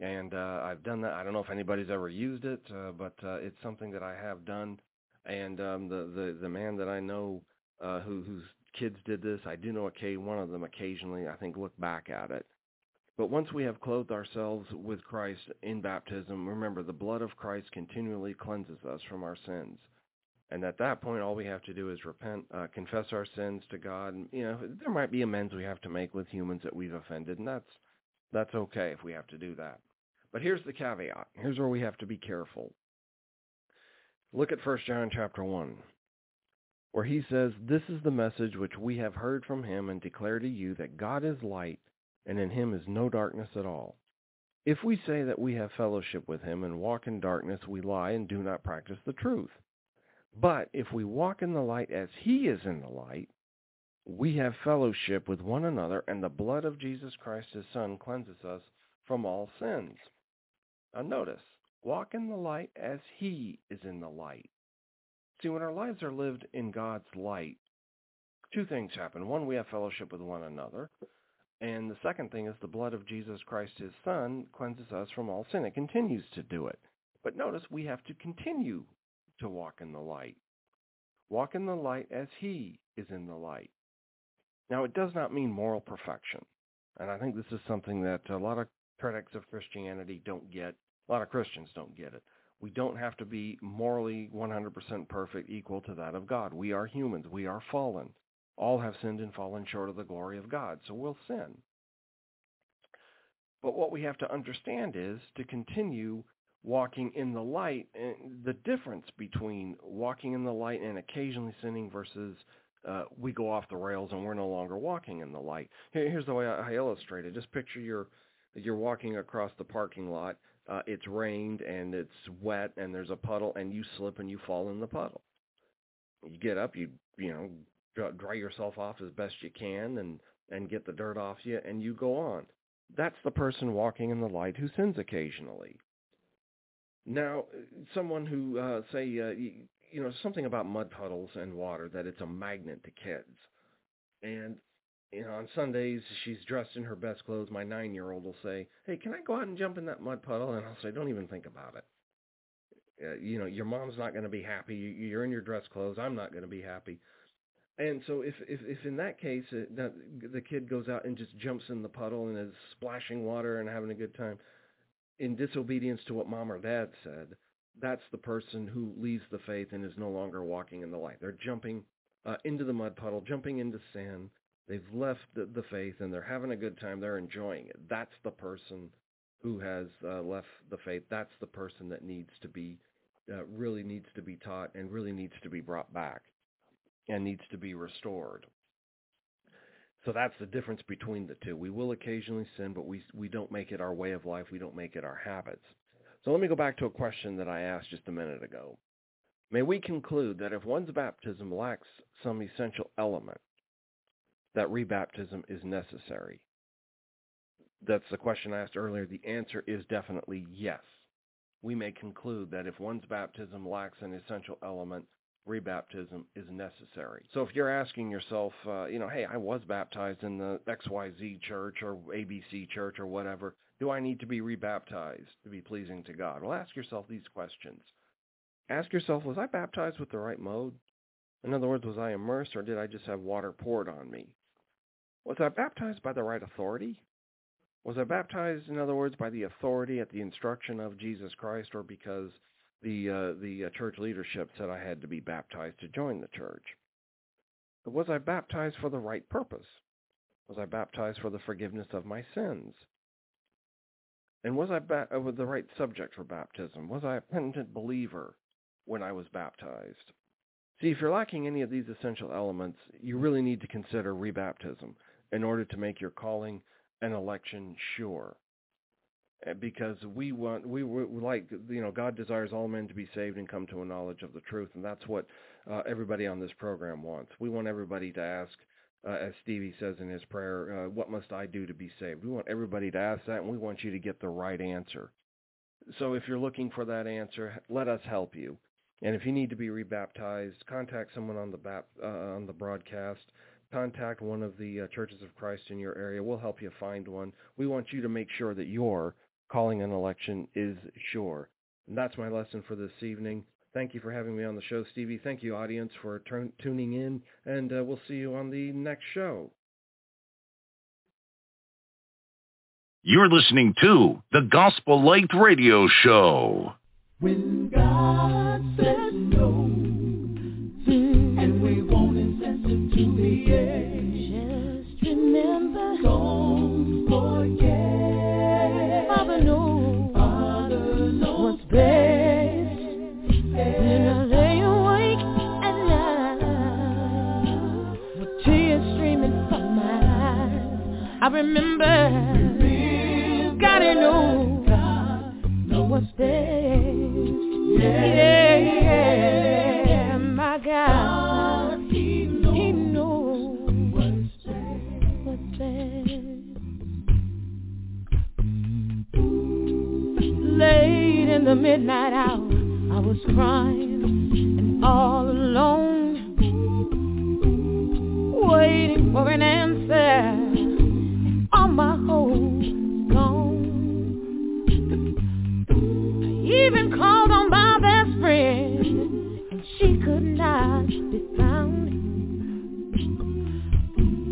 and uh, I've done that. I don't know if anybody's ever used it, uh, but uh, it's something that I have done. And um, the the the man that I know uh, who whose kids did this, I do know a one of them occasionally. I think look back at it. But once we have clothed ourselves with Christ in baptism, remember the blood of Christ continually cleanses us from our sins. And at that point, all we have to do is repent, uh, confess our sins to God. And, you know, there might be amends we have to make with humans that we've offended, and that's that's okay if we have to do that. But here's the caveat. Here's where we have to be careful. Look at 1 John chapter 1, where he says, This is the message which we have heard from him and declare to you that God is light, and in him is no darkness at all. If we say that we have fellowship with him and walk in darkness, we lie and do not practice the truth. But if we walk in the light as he is in the light, we have fellowship with one another, and the blood of Jesus Christ, his Son, cleanses us from all sins. Now notice, walk in the light as he is in the light. See, when our lives are lived in God's light, two things happen. One, we have fellowship with one another. And the second thing is the blood of Jesus Christ, his Son, cleanses us from all sin. It continues to do it. But notice we have to continue to walk in the light. Walk in the light as he is in the light. Now, it does not mean moral perfection. And I think this is something that a lot of critics of Christianity don't get. A lot of Christians don't get it. We don't have to be morally 100% perfect equal to that of God. We are humans. We are fallen. All have sinned and fallen short of the glory of God. So we'll sin. But what we have to understand is to continue walking in the light, eh, the difference between walking in the light and occasionally sinning versus uh, we go off the rails and we're no longer walking in the light. here's the way I, I illustrate it. Just picture you're you're walking across the parking lot. Uh, it's rained and it's wet and there's a puddle and you slip and you fall in the puddle. You get up, you you know dry yourself off as best you can and and get the dirt off you and you go on. That's the person walking in the light who sins occasionally. Now, someone who uh, say uh, you, know something about mud puddles and water that it's a magnet to kids, and you know, on Sundays she's dressed in her best clothes. My nine-year-old will say, "Hey, can I go out and jump in that mud puddle?" And I'll say, "Don't even think about it." Uh, you know, your mom's not going to be happy. You're in your dress clothes. I'm not going to be happy. And so, if if, if in that case uh, that the kid goes out and just jumps in the puddle and is splashing water and having a good time, in disobedience to what mom or dad said, that's the person who leaves the faith and is no longer walking in the light. They're jumping uh, into the mud puddle, jumping into sin, They've left the, the faith and they're having a good time. They're enjoying it. That's the person who has uh, left the faith. That's the person that needs to be, uh, really needs to be taught and really needs to be brought back and needs to be restored. So that's the difference between the two. We will occasionally sin, but we we don't make it our way of life. We don't make it our habits. So let me go back to a question that I asked just a minute ago. May we conclude that if one's baptism lacks some essential element, that rebaptism is necessary. That's the question I asked earlier. The answer is definitely yes. We may conclude that if one's baptism lacks an essential element, rebaptism is necessary. So if you're asking yourself, uh, you know, hey, I was baptized in the XYZ church or ABC church or whatever, do I need to be rebaptized to be pleasing to God? Well, ask yourself these questions. Ask yourself, was I baptized with the right mode? In other words, was I immersed or did I just have water poured on me? Was I baptized by the right authority? Was I baptized, in other words, by the authority at the instruction of Jesus Christ or because the uh, the uh, church leadership said I had to be baptized to join the church? Was I baptized for the right purpose? Was I baptized for the forgiveness of my sins? And was I ba- uh, with the right subject for baptism? Was I a penitent believer when I was baptized? See, if you're lacking any of these essential elements, you really need to consider rebaptism in order to make your calling and election sure. Because we want, we, we like, you know, God desires all men to be saved and come to a knowledge of the truth, and that's what uh, everybody on this program wants. We want everybody to ask, uh, as Stevie says in his prayer, uh, what must I do to be saved? We want everybody to ask that, and we want you to get the right answer. So if you're looking for that answer, let us help you. And if you need to be rebaptized, contact someone on the bap- uh, on the broadcast contact one of the uh, churches of Christ in your area. We'll help you find one. We want you to make sure that your calling an election is sure. And that's my lesson for this evening. Thank you for having me on the show, Stevie. Thank you, audience, for t- tuning in, and uh, we'll see you on the next show. You're listening to the Gospel Light Radio Show. When God says no, and we won't listen to the end, Just remember, don't forget. Father knows Father knows what's best. I remember, gotta know what's best. Yeah, yeah, my God, He knows. Late in the midnight hour, I was crying and all alone, waiting for an answer. My hope gone. I even called on my best friend, and she could not be found.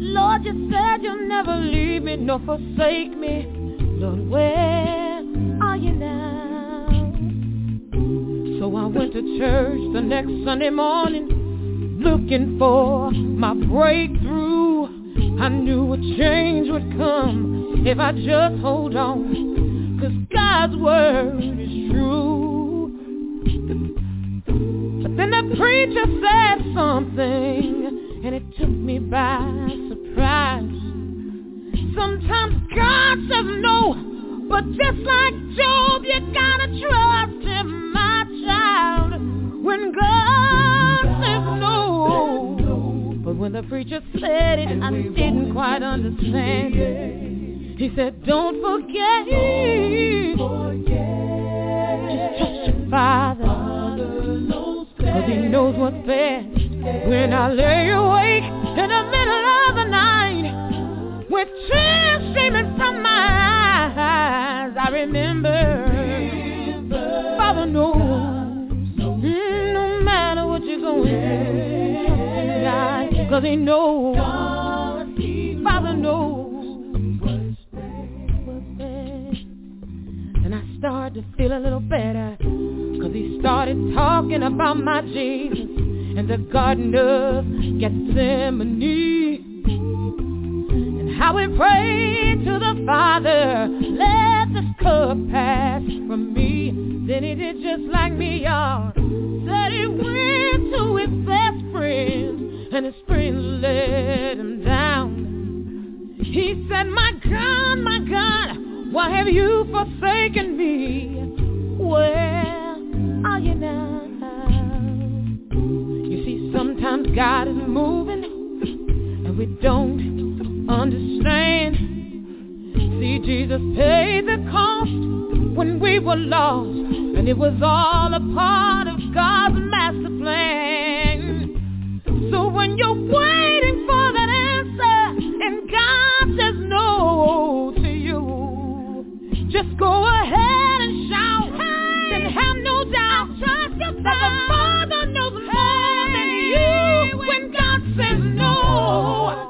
Lord, you said you'll never leave me nor forsake me. Lord, where are you now? So I went to church the next Sunday morning, looking for my breakthrough. I knew a change would come if I just hold on, cause God's word is true. But then the preacher said something, and it took me by surprise. Sometimes God says no, but just like Job, you gotta trust him, my child. When God says no, when the preacher said it, I didn't quite understand it. He said, don't forget, just trust your Father, cause he knows what's best. When I lay awake in the middle of the night, with tears streaming from my eyes, I remember, Father knows, mm, no matter what you're going through, God, cause he knows, Father knows. And I started to feel a little better, cause he started talking about my Jesus. In the Garden of Gethsemane how he prayed to the Father, let this cup pass from me. Then he did just like me, y'all. Said he went to his best friend, and his friend let him down. He said, my God, my God, why have you forsaken me? Where are you now? You see, sometimes God is moving and we don't understand. See, Jesus paid the cost when we were lost, and it was all a part of God's master plan. So when you're waiting for that answer, and God says no to you, just go ahead and shout, and have no doubt that the Father knows more than you when God says no. No,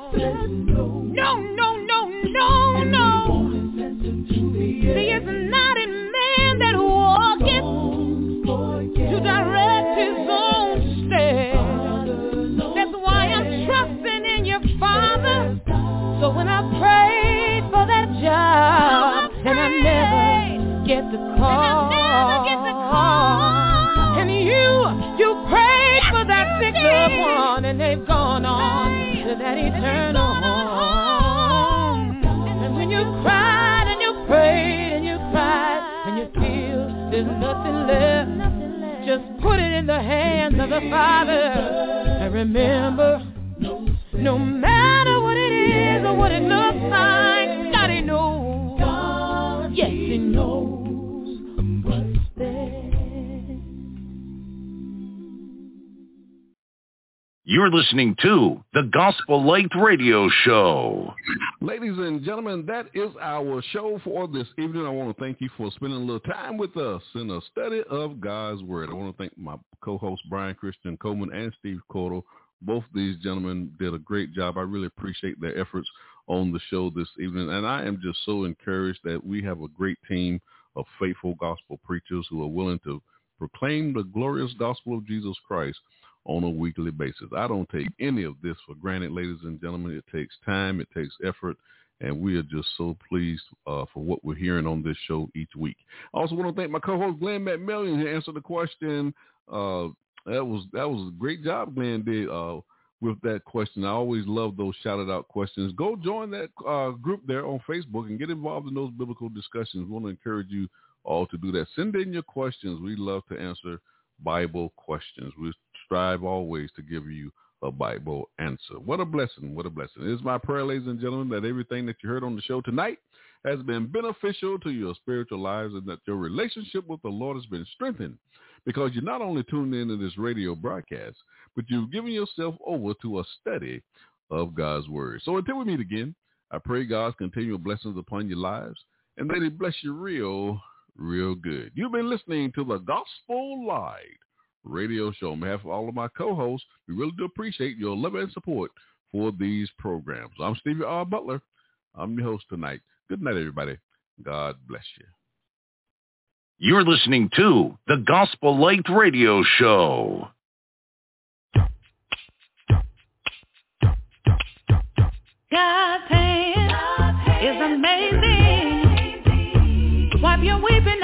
You're listening to the Gospel Light Radio Show. Ladies and gentlemen, that is our show for this evening. I want to thank you for spending a little time with us in a study of God's Word. I want to thank my co-hosts Brian Christian Coleman and Steve Cordle. Both these gentlemen did a great job. I really appreciate their efforts on the show this evening. And I am just so encouraged that we have a great team of faithful gospel preachers who are willing to proclaim the glorious gospel of Jesus Christ on a weekly basis. I don't take any of this for granted, ladies and gentlemen. It takes time, it takes effort, and we are just so pleased uh, for what we're hearing on this show each week. I also want to thank my co-host Glenn McMillion who answered the question. Uh, that was that was a great job Glenn did uh, with that question. I always love those shouted out questions. Go join that uh, group there on Facebook and get involved in those biblical discussions. We want to encourage you all to do that. Send in your questions. We love to answer Bible questions. We strive always to give you a Bible answer. What a blessing. What a blessing. It is my prayer, ladies and gentlemen, that everything that you heard on the show tonight has been beneficial to your spiritual lives and that your relationship with the Lord has been strengthened because you're not only tuned into this radio broadcast, but you've given yourself over to a study of God's Word. So until we meet again, I pray God's continual blessings upon your lives and that he bless you real, real good. You've been listening to the Gospel Light radio show. On behalf of all of my co-hosts, we really do appreciate your love and support for these programs. I'm Stevie R. Butler. I'm your host tonight. Good night, everybody. God bless you. You're listening to the Gospel Light Radio Show. God's hand is amazing. Wipe your weeping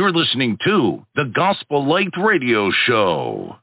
You're listening to the Gospel Light Radio Show.